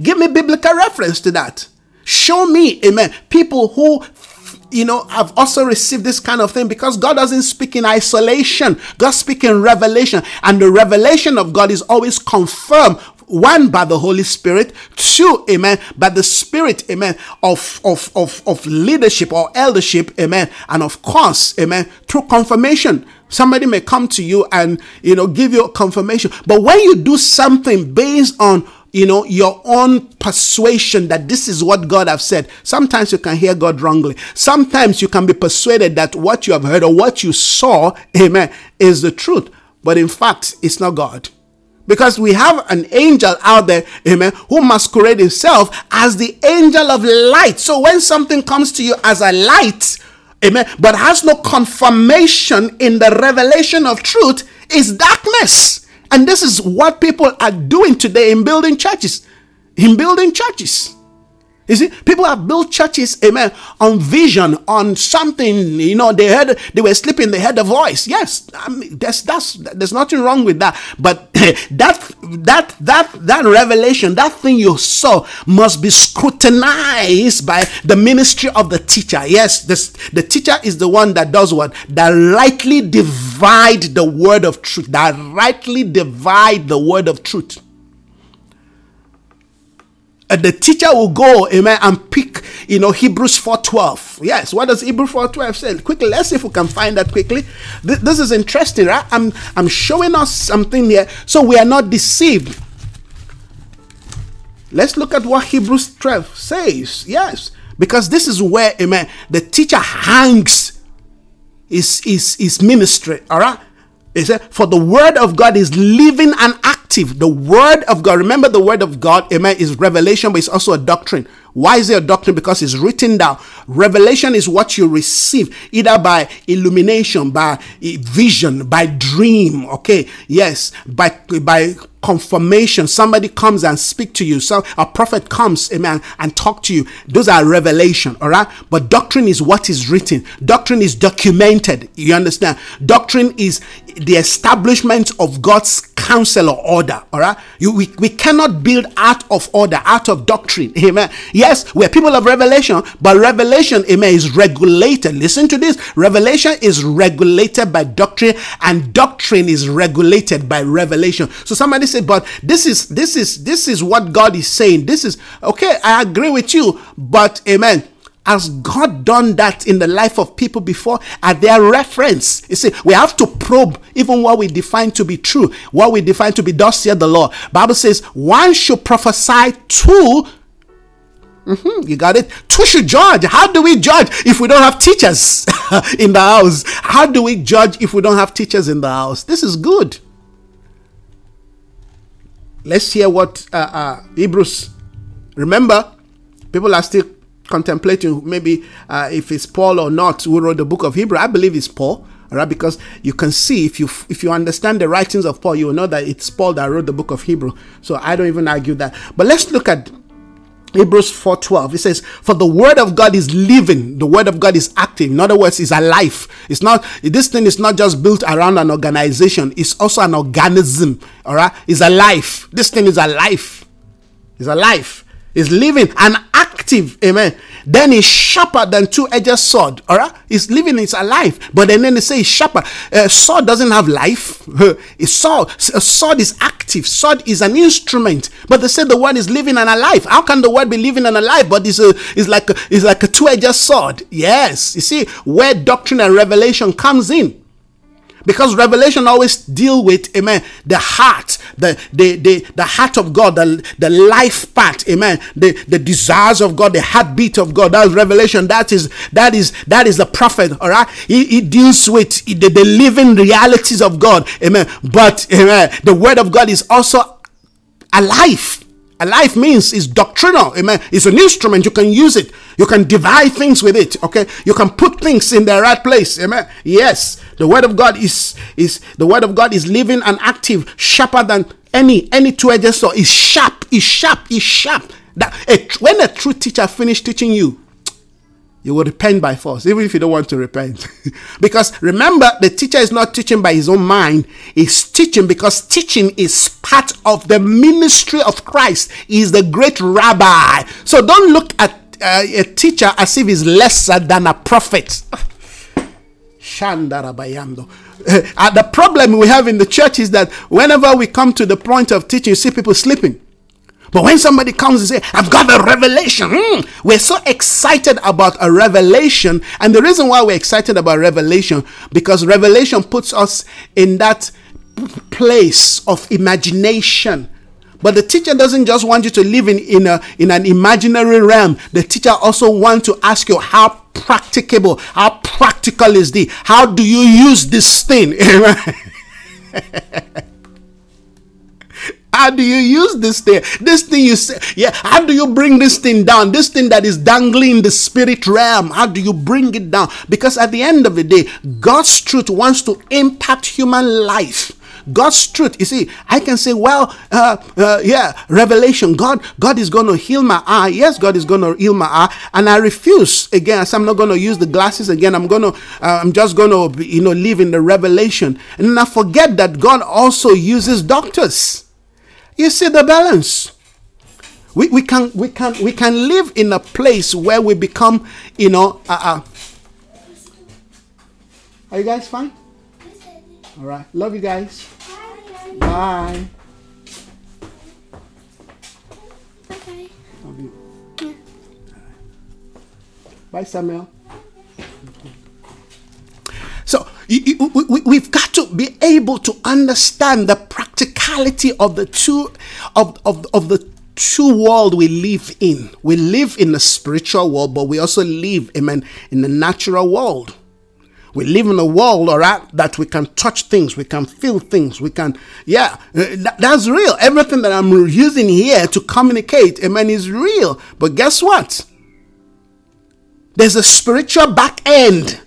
A: Give me biblical reference to that. Show me, amen, people who you know, I've also received this kind of thing because God doesn't speak in isolation. God speaks in revelation. And the revelation of God is always confirmed one by the Holy Spirit, two, amen, by the Spirit, amen, of, of, of, of leadership or eldership, amen, and of course, amen, through confirmation. Somebody may come to you and, you know, give you confirmation. But when you do something based on you know, your own persuasion that this is what God have said. Sometimes you can hear God wrongly. Sometimes you can be persuaded that what you have heard or what you saw, amen, is the truth. But in fact, it's not God. Because we have an angel out there, amen, who masquerade himself as the angel of light. So when something comes to you as a light, amen, but has no confirmation in the revelation of truth, is darkness. And this is what people are doing today in building churches. In building churches. You see, people have built churches, amen, on vision, on something, you know, they heard, they were sleeping, they heard a voice. Yes, I mean, that's, that's, there's nothing wrong with that. But that, that, that, that revelation, that thing you saw must be scrutinized by the ministry of the teacher. Yes, this, the teacher is the one that does what? That rightly divide the word of truth, that rightly divide the word of truth uh, the teacher will go, amen, and pick, you know, Hebrews 4.12. Yes, what does Hebrews 4.12 say? Quickly, let's see if we can find that quickly. This, this is interesting, right? I'm, I'm showing us something here so we are not deceived. Let's look at what Hebrews 12 says. Yes, because this is where, amen, the teacher hangs his, his, his ministry, all right? He said, For the word of God is living and active. The word of God, remember the word of God, amen, is revelation, but it's also a doctrine. Why is it a doctrine? Because it's written down. Revelation is what you receive either by illumination, by eh, vision, by dream. Okay, yes, by by confirmation. Somebody comes and speak to you. So a prophet comes, amen, and talk to you. Those are revelation, all right. But doctrine is what is written. Doctrine is documented. You understand? Doctrine is the establishment of God's counsel or order. All right. You we, we cannot build out of order, out of doctrine. Amen. Yes, we're people of revelation, but revelation, amen, is regulated. Listen to this. Revelation is regulated by doctrine, and doctrine is regulated by revelation. So somebody said, but this is this is this is what God is saying. This is okay, I agree with you, but amen. Has God done that in the life of people before? Are there reference? You see, we have to probe even what we define to be true, what we define to be thus saith the Lord. Bible says one should prophesy to Mm-hmm, you got it? Who should judge? How do we judge if we don't have teachers in the house? How do we judge if we don't have teachers in the house? This is good. Let's hear what uh, uh, Hebrews. Remember, people are still contemplating maybe uh, if it's Paul or not who wrote the book of Hebrew. I believe it's Paul. Right, because you can see if you if you understand the writings of Paul, you will know that it's Paul that wrote the book of Hebrew. So I don't even argue that. But let's look at Hebrews 4:12 it says for the word of God is living. The word of God is active. In other words is alive. It's not this thing is not just built around an organization. It's also an organism all right? It's alive. This thing is alive. It's alive. It's living. And active amen then it's sharper than two-edged sword. All right, it's living, it's alive. But then, they say sharper. Uh, sword doesn't have life. a sword, a sword is active. Sword is an instrument. But they say the word is living and alive. How can the word be living and alive? But it's a, it's like a, it's like a two-edged sword. Yes, you see where doctrine and revelation comes in. Because revelation always deal with amen the heart the the the, the heart of god the, the life part amen the the desires of god the heartbeat of god. That's revelation. That is that is that is the prophet all right? He, he deals with the, the living realities of god amen. But amen the word of god is also alive Alive means is doctrinal. Amen. It's an instrument. You can use it. You can divide things with it. Okay. You can put things in the right place. Amen. Yes. The word of God is is the word of God is living and active, sharper than any any two-edged sword. Is sharp. Is sharp. Is sharp. That a, when a true teacher finish teaching you, you will repent by force, even if you don't want to repent. because remember, the teacher is not teaching by his own mind, he's teaching because teaching is part of the ministry of Christ. He is the great rabbi. So don't look at uh, a teacher as if he's lesser than a prophet. Shandarabayando. Uh, the problem we have in the church is that whenever we come to the point of teaching, you see people sleeping. But when somebody comes and say, I've got a revelation, mm, we're so excited about a revelation. And the reason why we're excited about revelation, because revelation puts us in that place of imagination. But the teacher doesn't just want you to live in, in, a, in an imaginary realm. The teacher also wants to ask you how practicable, how practical is this? How do you use this thing? How do you use this thing? This thing you say, yeah, how do you bring this thing down? This thing that is dangling in the spirit realm, how do you bring it down? Because at the end of the day, God's truth wants to impact human life. God's truth. You see, I can say, well, uh, uh, yeah, revelation. God, God is going to heal my eye. Yes, God is going to heal my eye, and I refuse again. I'm not going to use the glasses again. I'm going to, uh, I'm just going to, you know, live in the revelation, and I forget that God also uses doctors. You see the balance. We, we can we can we can live in a place where we become, you know, uh, uh. Are you guys fine? All right. Love you guys. Bye. You. Bye, Samuel. So you, you, we, we've got to be able to understand the practicality of the two of, of, of the two world we live in. We live in the spiritual world, but we also live, amen, in the natural world. We live in a world, all right, that we can touch things, we can feel things, we can, yeah, uh, that, that's real. Everything that I'm using here to communicate, amen, is real. But guess what? There's a spiritual back end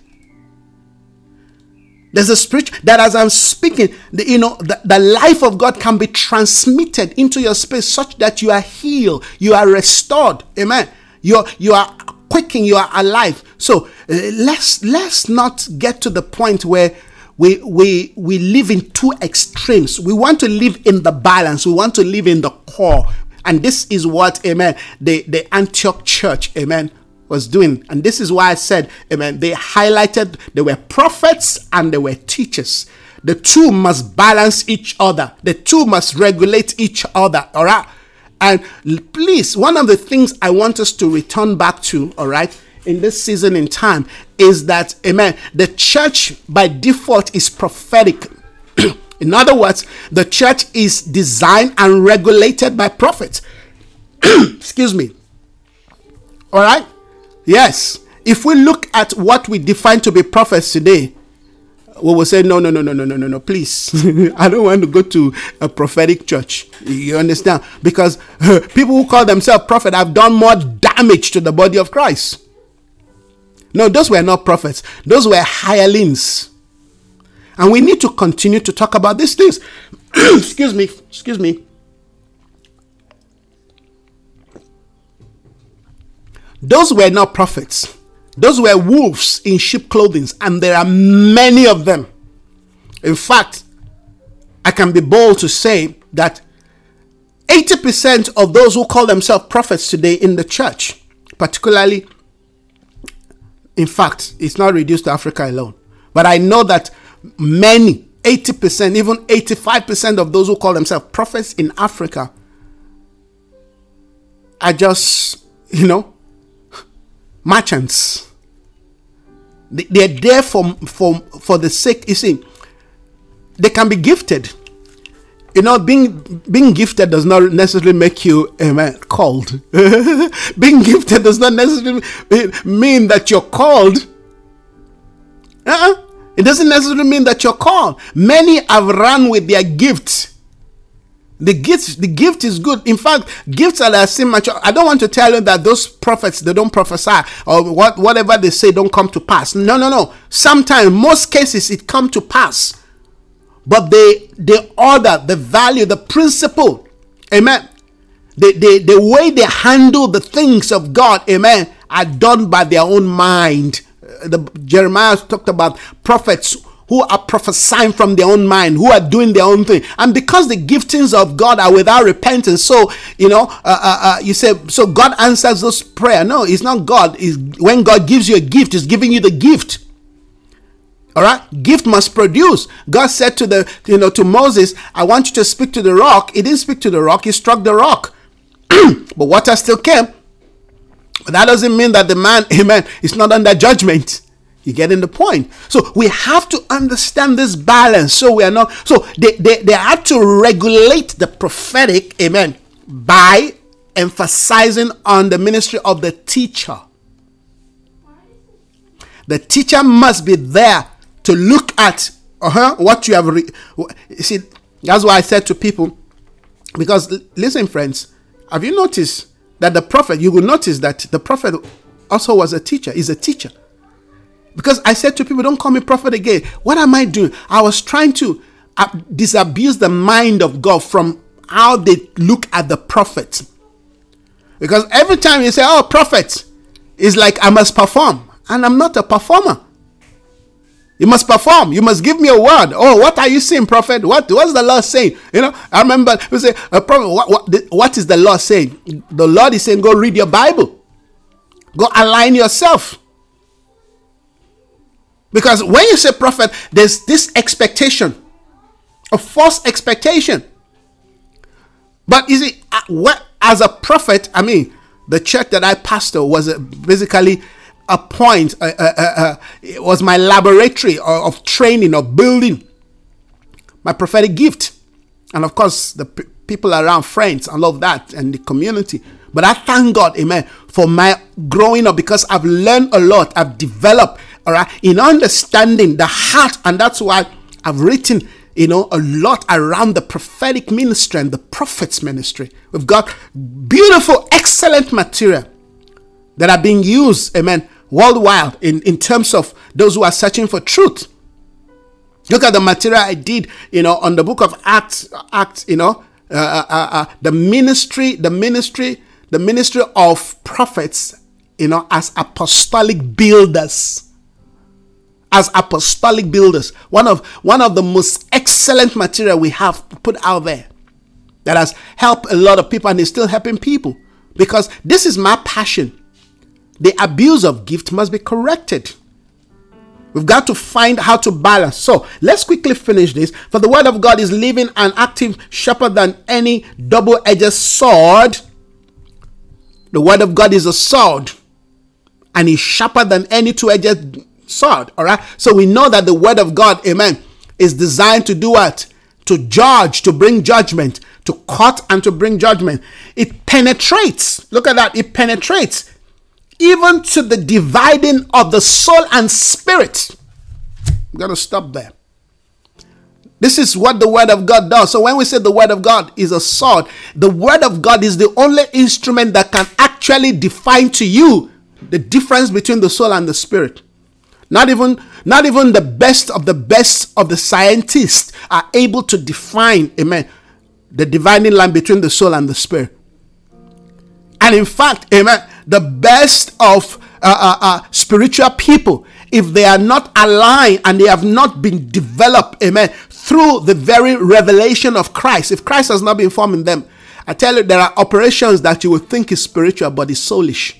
A: there's a spirit that as I'm speaking, the, you know, the, the life of God can be transmitted into your space such that you are healed, you are restored. Amen. You're you are quicking, you are alive. So uh, let's let's not get to the point where we we we live in two extremes. We want to live in the balance. We want to live in the core. And this is what, amen, the, the Antioch church, amen, was doing. And this is why I said, amen, they highlighted they were prophets and they were teachers. The two must balance each other, the two must regulate each other, all right? And please, one of the things I want us to return back to, all right, in this season in time is that, amen, the church by default is prophetic. in other words, the church is designed and regulated by prophets. Excuse me. All right? Yes. If we look at what we define to be prophets today, we will say, no, no, no, no, no, no, no, no, please. I don't want to go to a prophetic church. You understand? Because uh, people who call themselves prophet have done more damage to the body of Christ. No, those were not prophets, those were hirelings. And we need to continue to talk about these things. excuse me, excuse me. Those were not prophets. Those were wolves in sheep clothing, and there are many of them. In fact, I can be bold to say that 80% of those who call themselves prophets today in the church, particularly, in fact, it's not reduced to Africa alone, but I know that many, 80%, even 85% of those who call themselves prophets in Africa are just, you know, merchants. They're there for, for, for the sake, you see, they can be gifted. You know, being being gifted does not necessarily make you amen, called. being gifted does not necessarily uh, mean that you're called. Uh-uh. It doesn't necessarily mean that you're called. Many have run with their gifts the gift, the gift is good. In fact, gifts are like mature. I don't want to tell you that those prophets they don't prophesy or what whatever they say don't come to pass. No, no, no. Sometimes, most cases, it come to pass, but they they order the value, the principle, amen. The, the, the way they handle the things of God, amen, are done by their own mind. Uh, the Jeremiah talked about prophets who are prophesying from their own mind, who are doing their own thing. And because the giftings of God are without repentance, so, you know, uh, uh, uh, you say, so God answers those prayer. No, it's not God. It's when God gives you a gift, He's giving you the gift. All right, gift must produce. God said to the, you know, to Moses, "I want you to speak to the rock." He didn't speak to the rock; he struck the rock, but water still came. But that doesn't mean that the man, amen, is not under judgment. You getting the point? So we have to understand this balance. So we are not, so they, they, they had to regulate the prophetic, amen, by emphasizing on the ministry of the teacher. The teacher must be there to look at uh-huh, what you have. Re- you see, that's why I said to people, because listen, friends, have you noticed that the prophet, you will notice that the prophet also was a teacher, is a teacher. Because I said to people, don't call me prophet again. What am I doing? I was trying to uh, disabuse the mind of God from how they look at the prophet. Because every time you say, oh, prophet, it's like I must perform. And I'm not a performer. You must perform. You must give me a word. Oh, what are you saying, prophet? What what's the Lord saying? You know, I remember we say, a prophet, what, what, what is the Lord saying? The Lord is saying, go read your Bible. Go align yourself. Because when you say prophet, there's this expectation, a false expectation. But is it uh, what as a prophet? I mean, the church that I pastor was uh, basically a point. Uh, uh, uh, uh it was my laboratory of, training of building my prophetic gift, and of course the p- people around, friends, and love that, and the community. But I thank God, Amen, for my growing up because I've learned a lot. I've developed all right, in understanding the heart, and that's why I've written, you know, a lot around the prophetic ministry and the prophet's ministry. We've got beautiful, excellent material that are being used, amen, worldwide in, in terms of those who are searching for truth. Look at the material I did, you know, on the book of Acts, Acts, you know, uh, uh, uh, uh the ministry, the ministry, the ministry of prophets, you know, as apostolic builders as apostolic builders. One of one of the most excellent material we have put out there that has helped a lot of people and is still helping people because this is my passion. The abuse of gift must be corrected. We've got to find how to balance. So let's quickly finish this. For the word of God is living and active, sharper than any double edged sword. The word of God is a sword and is sharper than any two edged sword. All right. So we know that the word of God, amen, is designed to do what? To judge, to bring judgment, to cut and to bring judgment. It penetrates. Look at that. It penetrates even to the dividing of the soul and spirit. I'm going to stop there. This is what the word of God does. So when we say the word of God is a sword, the word of God is the only instrument that can actually define to you the difference between the soul and the spirit. Not even, not even the best of the best of the scientists are able to define, amen, the dividing line between the soul and the spirit. And in fact, amen, the best of uh, uh, uh, spiritual people, if they are not aligned and they have not been developed, amen, through the very revelation of Christ, if Christ has not been formed in them, I tell you, there are operations that you would think is spiritual, but is soulish.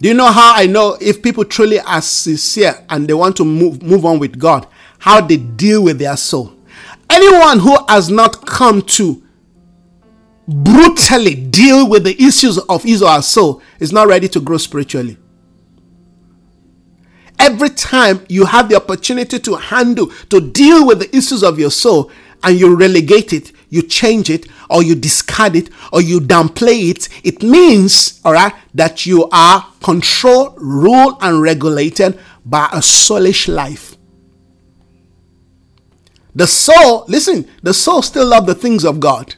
A: Do you know how I know if people truly are sincere and they want to move, move on with God? How they deal with their soul. Anyone who has not come to brutally deal with the issues of his or her soul is not ready to grow spiritually. every time you have the opportunity to handle, to deal with the issues of your soul, and you relegate it, you change it, or you discard it, or you downplay it, it means, all right, that you are controlled, ruled, and regulated by a soulish life. The soul, listen, the soul still love the things of God,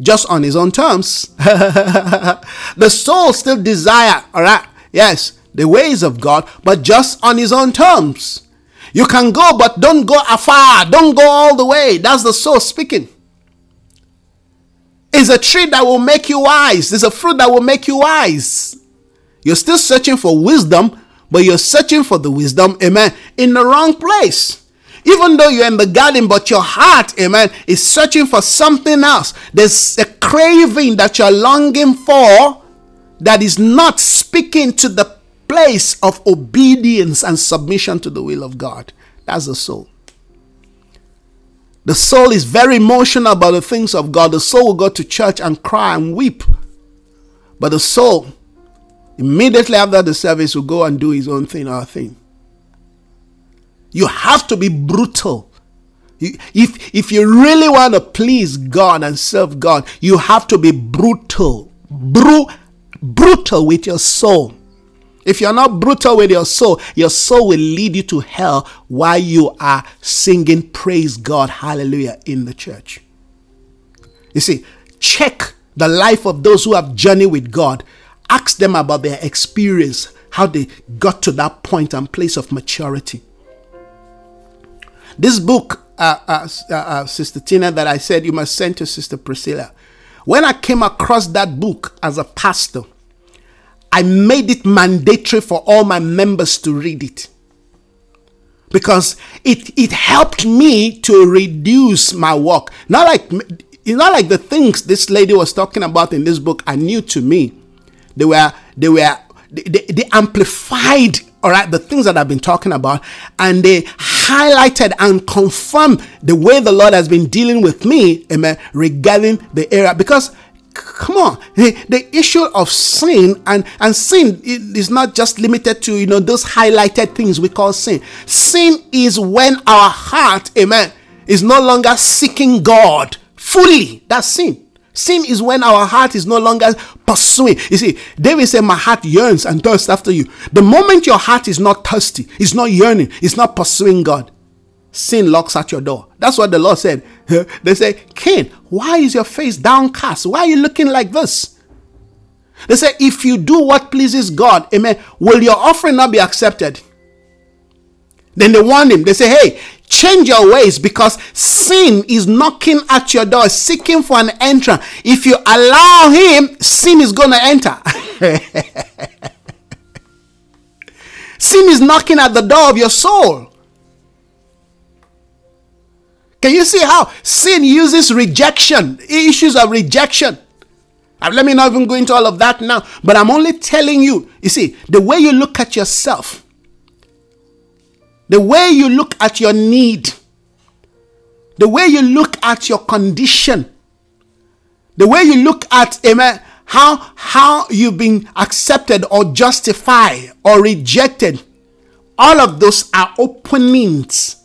A: just on his own terms. the soul still desire, all right, yes, the ways of God, but just on his own terms. You can go, but don't go afar. Don't go all the way. That's the soul speaking. It's a tree that will make you wise. It's a fruit that will make you wise. You're still searching for wisdom, but you're searching for the wisdom, amen, in the wrong place. Even though you're in the garden, but your heart, amen, is searching for something else. There's a craving that you're longing for that is not speaking to the place of obedience and submission to the will of God. That's the soul. The soul is very emotional about the things of God. The soul will go to church and cry and weep. But the soul, immediately after the service, will go and do his own thing or thing. You have to be brutal. If, if you really want to please God and serve God, you have to be brutal. Bru- brutal with your soul. If you're not brutal with your soul, your soul will lead you to hell while you are singing praise God, hallelujah, in the church. You see, check the life of those who have journeyed with God. Ask them about their experience, how they got to that point and place of maturity. This book, uh, uh, uh, uh Sister Tina, that I said you must send to Sister Priscilla. When I came across that book as a pastor, I made it mandatory for all my members to read it because it it helped me to reduce my work. Not like it's not like the things this lady was talking about in this book are new to me. They were they were they, they, they amplified all right the things that I've been talking about and they highlighted and confirmed the way the Lord has been dealing with me amen regarding the area because come on the, the issue of sin and and sin is not just limited to you know those highlighted things we call sin sin is when our heart amen is no longer seeking god fully that's sin Sin is when our heart is no longer pursuing. You see, David said, My heart yearns and thirsts after you. The moment your heart is not thirsty, it's not yearning, it's not pursuing God, sin locks at your door. That's what the Lord said. they say, Cain, why is your face downcast? Why are you looking like this? They say, if you do what pleases God, amen, will your offering not be accepted? Then they warn him. They say, hey, change your ways because sin is knocking at your door, seeking for an entrance. If you allow him, sin is going to enter. sin is knocking at the door of your soul. Can you see how sin uses rejection, issues of rejection? And let me not even go into all of that now, but I'm only telling you, you see, the way you look at yourself, the way you look at your need, the way you look at your condition, the way you look at, amen, how, how you've been accepted or justified or rejected, all of those are openings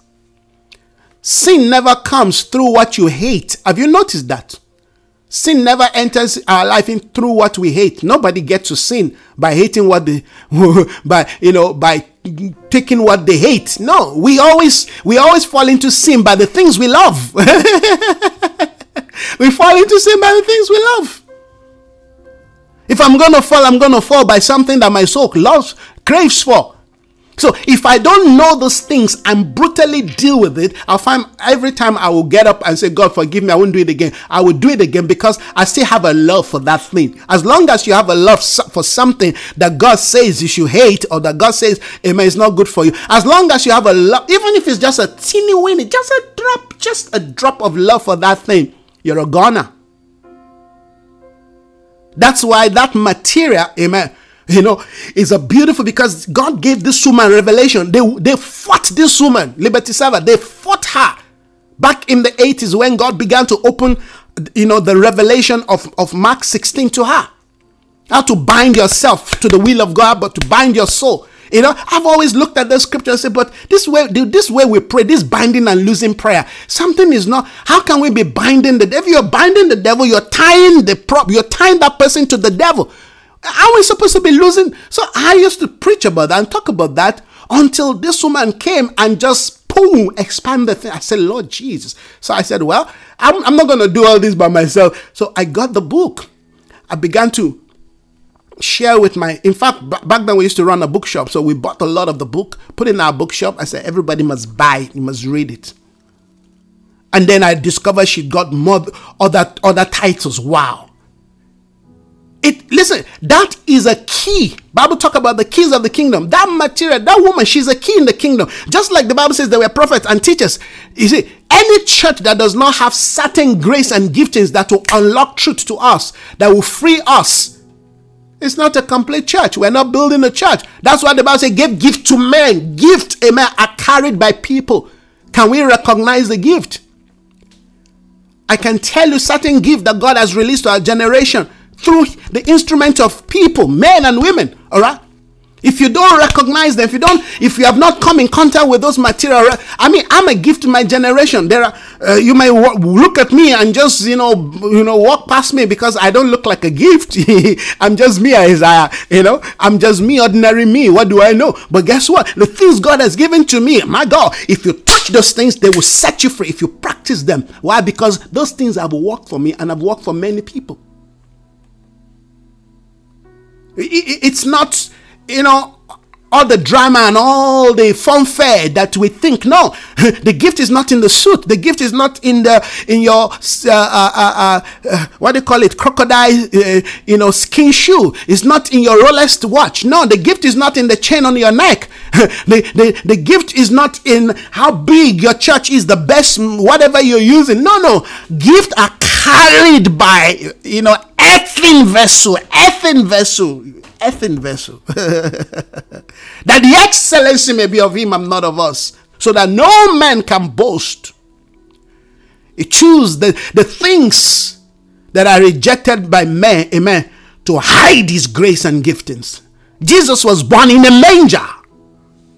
A: Sin never comes through what you hate. Have you noticed that? Sin never enters our life in through what we hate. Nobody gets to sin by hating what they by you know by taking what they hate. No, we always we always fall into sin by the things we love. we fall into sin by the things we love. If I'm gonna fall, I'm gonna fall by something that my soul loves, craves for. So if I don't know those things and brutally deal with it, I'll find every time I will get up and say, God, forgive me, I won't do it again. I will do it again because I still have a love for that thing. As long as you have a love for something that God says you should hate or that God says, Amen, it's not good for you. As long as you have a love, even if it's just a teeny weeny, just a drop, just a drop of love for that thing, you're a goner. That's why that material, amen, you know, it's a beautiful because God gave this woman revelation. They they fought this woman, Liberty Savard. They fought her back in the 80s when God began to open, you know, the revelation of, of Mark 16 to her. How to bind yourself to the will of God, but to bind your soul. You know, I've always looked at the scripture and said, but this way, this way we pray, this binding and losing prayer, something is not. How can we be binding the devil? You're binding the devil, you're tying the prop, you're tying that person to the devil. Are we supposed to be losing? So I used to preach about that and talk about that until this woman came and just boom, expand the thing. I said, Lord Jesus. So I said, well, I'm, I'm not going to do all this by myself. So I got the book. I began to share with my in fact back then we used to run a bookshop so we bought a lot of the book put in our bookshop i said everybody must buy you must read it and then i discovered she got more other other titles wow it listen that is a key bible talk about the keys of the kingdom that material that woman she's a key in the kingdom just like the bible says there were prophets and teachers you see any church that does not have certain grace and giftings that will unlock truth to us that will free us it's not a complete church. We're not building a church. That's why the Bible says, give gift to men. Gift, amen, are carried by people. Can we recognize the gift? I can tell you certain gift that God has released to our generation through the instrument of people, men and women. All right. If you don't recognize them, if you don't, if you have not come in contact with those material, I mean, I'm a gift to my generation. There are, uh, you may look at me and just, you know, you know, walk past me because I don't look like a gift. I'm just me, Isaiah. You know, I'm just me, ordinary me. What do I know? But guess what? The things God has given to me, my God, if you touch those things, they will set you free. If you practice them, why? Because those things have worked for me and have worked for many people. It's not you know, all the drama and all the fanfare that we think. No, the gift is not in the suit. The gift is not in the in your uh, uh, uh, uh what do you call it, crocodile, uh, you know, skin shoe. It's not in your Rolex watch. No, the gift is not in the chain on your neck. the, the the gift is not in how big your church is, the best whatever you're using. No, no, gift are carried by you know earthen vessel, earthen vessel earthen vessel, that the excellency may be of him and not of us, so that no man can boast. He choose the, the things that are rejected by men, amen, to hide his grace and giftings. Jesus was born in a manger.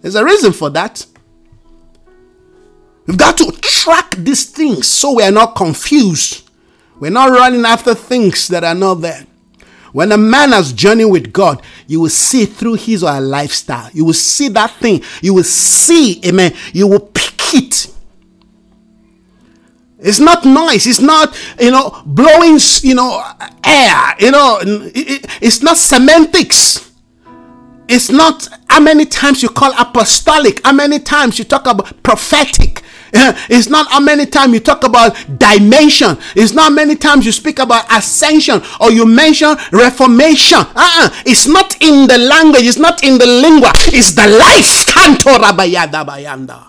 A: There's a reason for that. We've got to track these things so we are not confused. We're not running after things that are not there. When a man has journeyed with God, you will see through his or her lifestyle. You will see that thing. You will see, amen. You will pick it. It's not noise. It's not, you know, blowing, you know, air. You know, it's not semantics. It's not how many times you call apostolic, how many times you talk about prophetic. It's not how many times you talk about dimension. It's not many times you speak about ascension or you mention reformation. Uh-uh. It's not in the language, it's not in the lingua. It's the life. Canto rabayada bayanda.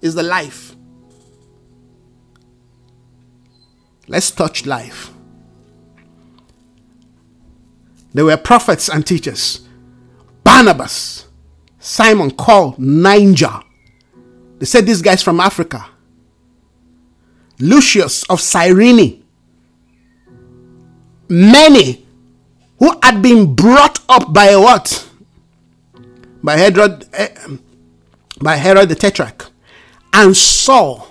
A: It's the life. Let's touch life. There were prophets and teachers. Barnabas, Simon called Niger they said this guy's from Africa. Lucius of Cyrene. Many who had been brought up by what? By Herod, eh, by Herod the Tetrarch, and Saul.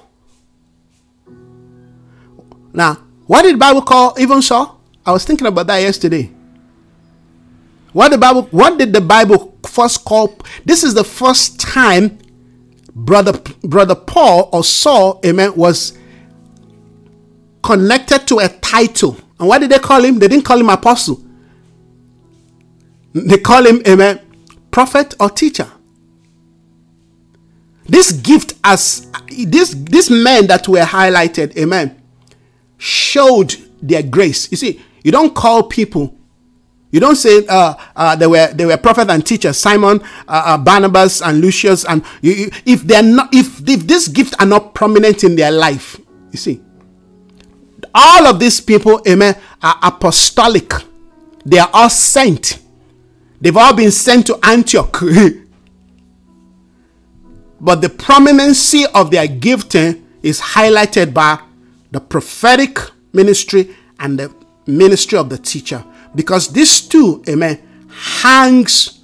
A: Now, what did Bible call even Saul? I was thinking about that yesterday. What the Bible? What did the Bible first call? This is the first time brother brother Paul or Saul, amen, was connected to a title. And what did they call him? They didn't call him apostle. They call him, amen, prophet or teacher. This gift as this this men that were highlighted, amen, showed their grace. You see, you don't call people you don't say uh, uh, they were they were prophet and teacher Simon, uh, uh, Barnabas, and Lucius, and you, you, if they're not if if these gifts are not prominent in their life, you see, all of these people, amen, are apostolic. They are all sent. They've all been sent to Antioch. but the prominency of their gifting is highlighted by the prophetic ministry and the ministry of the teacher because these two, amen, hangs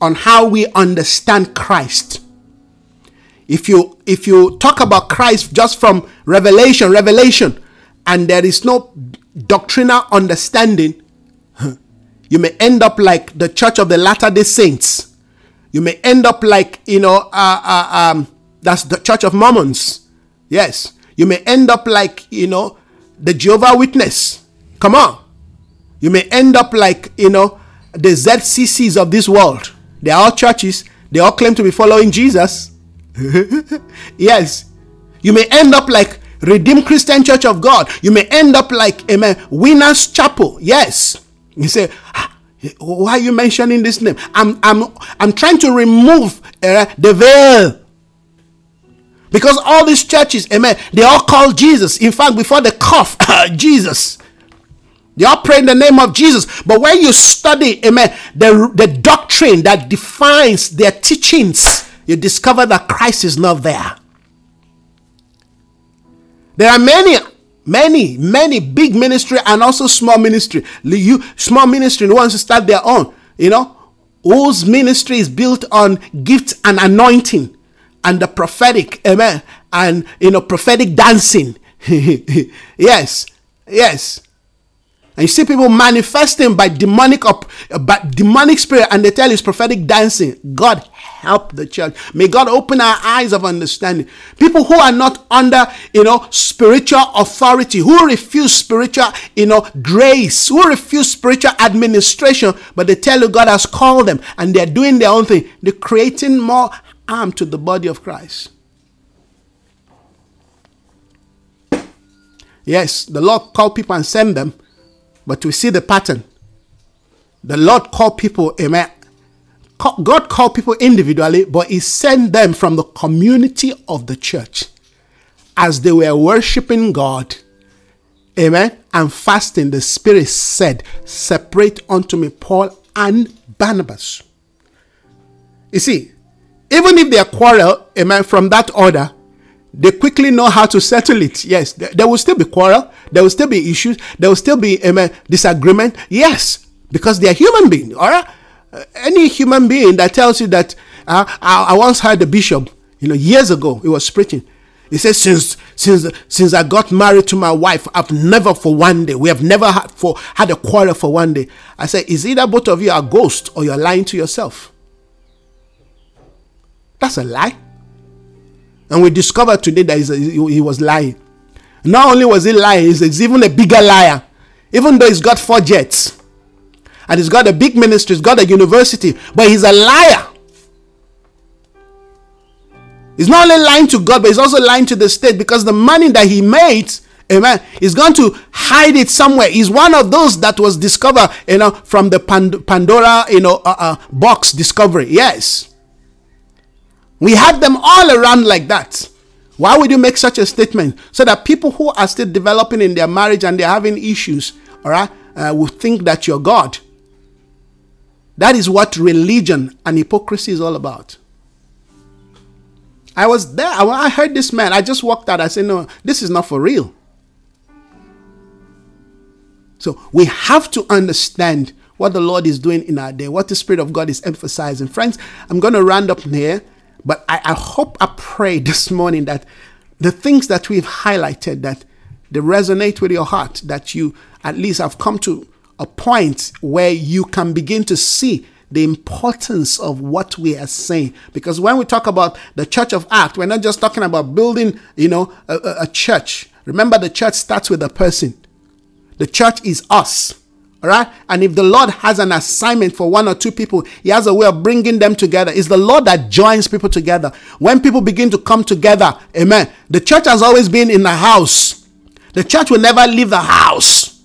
A: on how we understand Christ. If you if you talk about Christ just from revelation, revelation, and there is no doctrinal understanding, you may end up like the Church of the Latter Day Saints. You may end up like you know, uh, uh, um, that's the Church of Mormons. Yes, you may end up like you know, the Jehovah Witness. Come on, you may end up like you know, the ZCCs of this world. They are all churches. They all claim to be following Jesus. yes. You may end up like Redeemed Christian Church of God. You may end up like Amen. Winners Chapel. Yes. You say, ah, why are you mentioning this name? I'm I'm I'm trying to remove uh, the veil. Because all these churches, amen, they all call Jesus. In fact, before the cough, Jesus. They all pray in the name of Jesus. But when you study, amen, the, the doctrine that defines their teachings, you discover that Christ is not there. There are many, many, many big ministry and also small ministry. You small ministry who wants to start their own, you know, whose ministry is built on gifts and anointing and the prophetic, amen, and you know, prophetic dancing. yes, yes. And you see people manifesting by demonic up, by demonic spirit, and they tell it's prophetic dancing. God help the church. May God open our eyes of understanding. People who are not under, you know, spiritual authority, who refuse spiritual, you know, grace, who refuse spiritual administration, but they tell you God has called them and they're doing their own thing. They're creating more harm to the body of Christ. Yes, the Lord called people and sent them but we see the pattern. The Lord called people, amen. God called people individually, but He sent them from the community of the church as they were worshiping God. Amen. And fasting, the Spirit said, Separate unto me Paul and Barnabas. You see, even if they quarrel, amen, from that order, they quickly know how to settle it. Yes, there, will still be quarrel, there will still be issues, there will still be um, disagreement. Yes, because they are human beings. All right, uh, any human being that tells you that uh, I, I once heard the bishop, you know, years ago, he was preaching. He says, since since since I got married to my wife, I've never for one day, we have never had for had a quarrel for one day. I said, is either both of you are ghost or you're lying to yourself. That's a lie. And we discovered today that he was lying. Not only was he lying, he's even a bigger liar. Even though he's got four jets and he's got a big ministry, he's got a university, but he's a liar. He's not only lying to God, but he's also lying to the state because the money that he made, amen, he's going to hide it somewhere. He's one of those that was discovered, you know, from the Pandora, you know, uh, uh, box discovery. Yes. We have them all around like that. Why would you make such a statement? So that people who are still developing in their marriage and they're having issues, all right, uh, will think that you're God. That is what religion and hypocrisy is all about. I was there. I heard this man. I just walked out. I said, no, this is not for real. So we have to understand what the Lord is doing in our day, what the Spirit of God is emphasizing. Friends, I'm going to round up here. But I, I hope, I pray this morning that the things that we've highlighted, that they resonate with your heart, that you at least have come to a point where you can begin to see the importance of what we are saying. Because when we talk about the church of Act, we're not just talking about building, you know, a, a church. Remember, the church starts with a person. The church is us. All right. And if the Lord has an assignment for one or two people, He has a way of bringing them together. It's the Lord that joins people together. When people begin to come together, amen. The church has always been in the house. The church will never leave the house.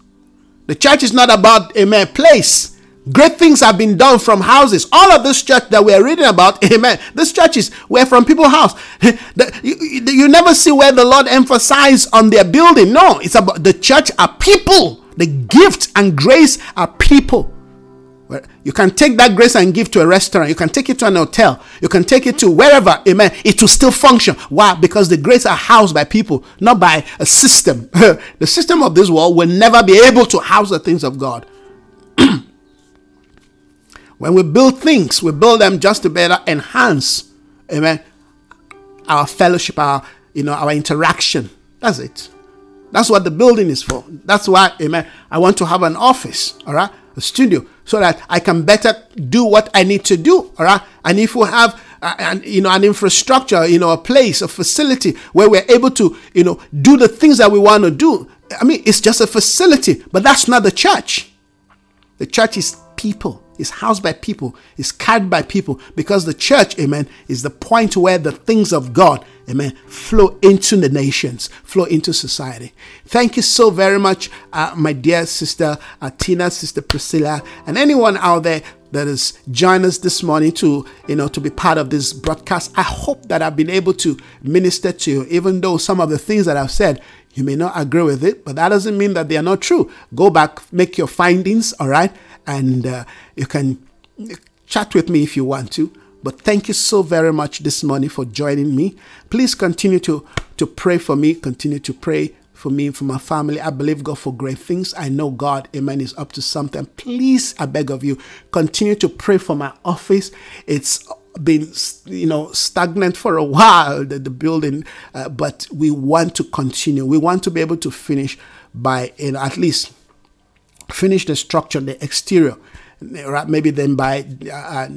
A: The church is not about, amen, place. Great things have been done from houses. All of this church that we're reading about, amen, this church is where from people's house. you, you never see where the Lord emphasized on their building. No, it's about the church are people the gift and grace are people. You can take that grace and give to a restaurant. You can take it to an hotel. You can take it to wherever, amen. It will still function. Why? Because the grace are housed by people, not by a system. the system of this world will never be able to house the things of God. When we build things, we build them just to better enhance, amen, our fellowship, our you know, our interaction. That's it. That's what the building is for. That's why, amen, I want to have an office, all right, a studio, so that I can better do what I need to do, all right. And if we have uh, and you know an infrastructure you know a place a facility where we're able to you know do the things that we want to do i mean it's just a facility but that's not the church the church is people is housed by people, is carried by people, because the church, amen, is the point where the things of God, amen, flow into the nations, flow into society. Thank you so very much, uh, my dear sister uh, Tina, sister Priscilla, and anyone out there that has joined us this morning to you know to be part of this broadcast. I hope that i've been able to minister to you even though some of the things that i've said you may not agree with it but that doesn't mean that they are not true. Go back make your findings all right? And uh, you can chat with me if you want to. But thank you so very much this morning for joining me. Please continue to, to pray for me, continue to pray for me for my family. I believe God for great things. I know God, amen, is up to something. Please, I beg of you, continue to pray for my office. It's been you know stagnant for a while the, the building uh, but we want to continue we want to be able to finish by you know, at least finish the structure, the exterior. Maybe then by uh, uh,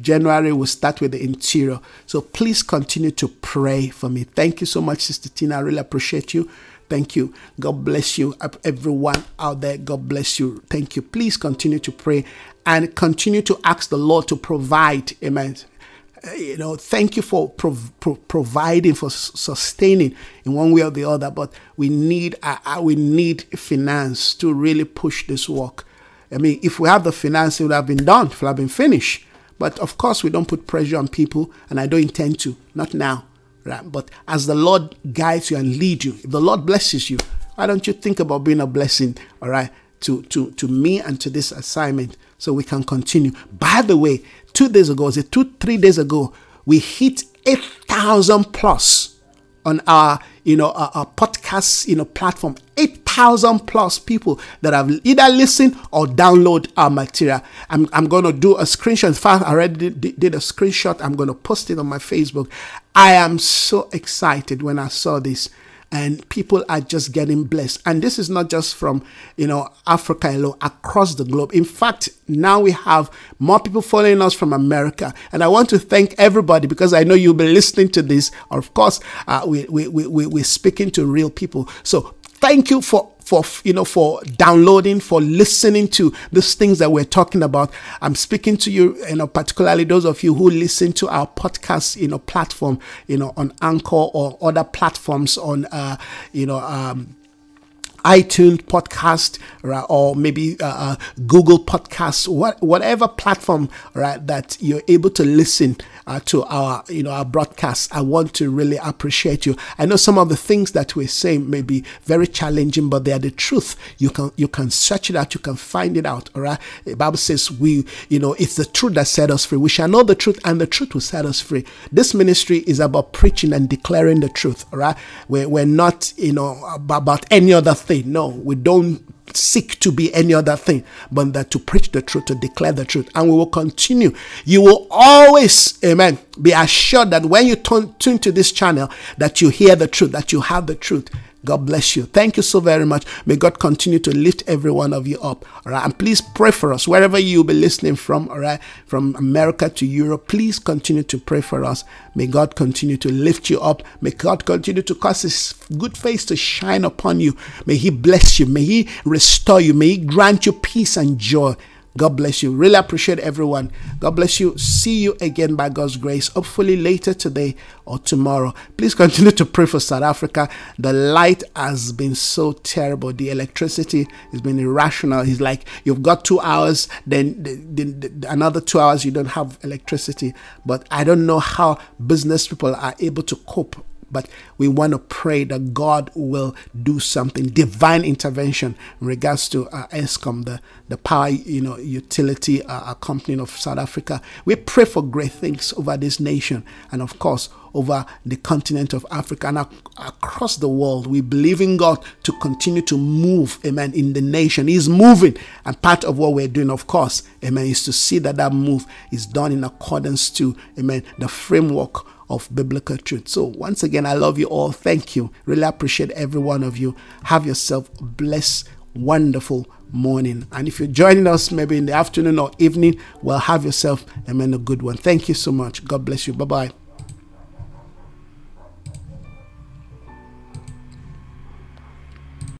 A: January we'll start with the interior. So please continue to pray for me. Thank you so much, Sister Tina. I really appreciate you. Thank you. God bless you. Everyone out there, God bless you. Thank you. Please continue to pray and continue to ask the Lord to provide. Amen uh, you know, thank you for prov- pro- providing, for sustaining in one way or the other. But we need, uh, uh, we need finance to really push this work. I mean, if we have the finance, it would have been done, it would have been finished. But of course, we don't put pressure on people, and I don't intend to, not now. Right? But as the Lord guides you and leads you, if the Lord blesses you, why don't you think about being a blessing, all right, to, to, to me and to this assignment so we can continue? By the way, two days ago, was it two, three days ago, we hit 8,000 plus on our, you know, our, our podcast, you know, platform. 8,000 plus people that have either listened or download our material. I'm, I'm going to do a screenshot. In fact, I already did, did a screenshot. I'm going to post it on my Facebook. I am so excited when I saw this and people are just getting blessed. And this is not just from, you know, Africa alone, across the globe. In fact, now we have more people following us from America. And I want to thank everybody because I know you'll be listening to this. Of course, uh, we, we, we, we're speaking to real people. So thank you for for you know for downloading for listening to these things that we're talking about. I'm speaking to you you know particularly those of you who listen to our podcast you know platform you know on anchor or other platforms on uh you know um iTunes podcast, right, or maybe uh, uh, Google podcast, what, whatever platform, right, that you're able to listen uh, to our, you know, our broadcast. I want to really appreciate you. I know some of the things that we're saying may be very challenging, but they are the truth. You can you can search it out. You can find it out. All right. The Bible says we, you know, it's the truth that set us free. We shall know the truth, and the truth will set us free. This ministry is about preaching and declaring the truth. All right. We're, we're not, you know, about any other thing. No, we don't seek to be any other thing but that to preach the truth, to declare the truth. And we will continue. You will always, amen, be assured that when you tune to this channel, that you hear the truth, that you have the truth God bless you. Thank you so very much. May God continue to lift every one of you up. All right. And please pray for us wherever you'll be listening from. All right. From America to Europe. Please continue to pray for us. May God continue to lift you up. May God continue to cause his good face to shine upon you. May he bless you. May he restore you. May he grant you peace and joy. God bless you. Really appreciate everyone. God bless you. See you again by God's grace, hopefully later today or tomorrow. Please continue to pray for South Africa. The light has been so terrible. The electricity has been irrational. It's like you've got two hours, then the, the, the, another two hours you don't have electricity. But I don't know how business people are able to cope but we want to pray that God will do something, divine intervention in regards to uh, Eskom, the, the power you know utility uh, company of South Africa. We pray for great things over this nation and, of course, over the continent of Africa and ac- across the world. We believe in God to continue to move, amen, in the nation. He's moving, and part of what we're doing, of course, amen, is to see that that move is done in accordance to, amen, the framework of biblical truth. So, once again, I love you all. Thank you. Really appreciate every one of you. Have yourself a blessed, wonderful morning. And if you're joining us maybe in the afternoon or evening, well, have yourself, amen, a good one. Thank you so much. God bless you. Bye bye.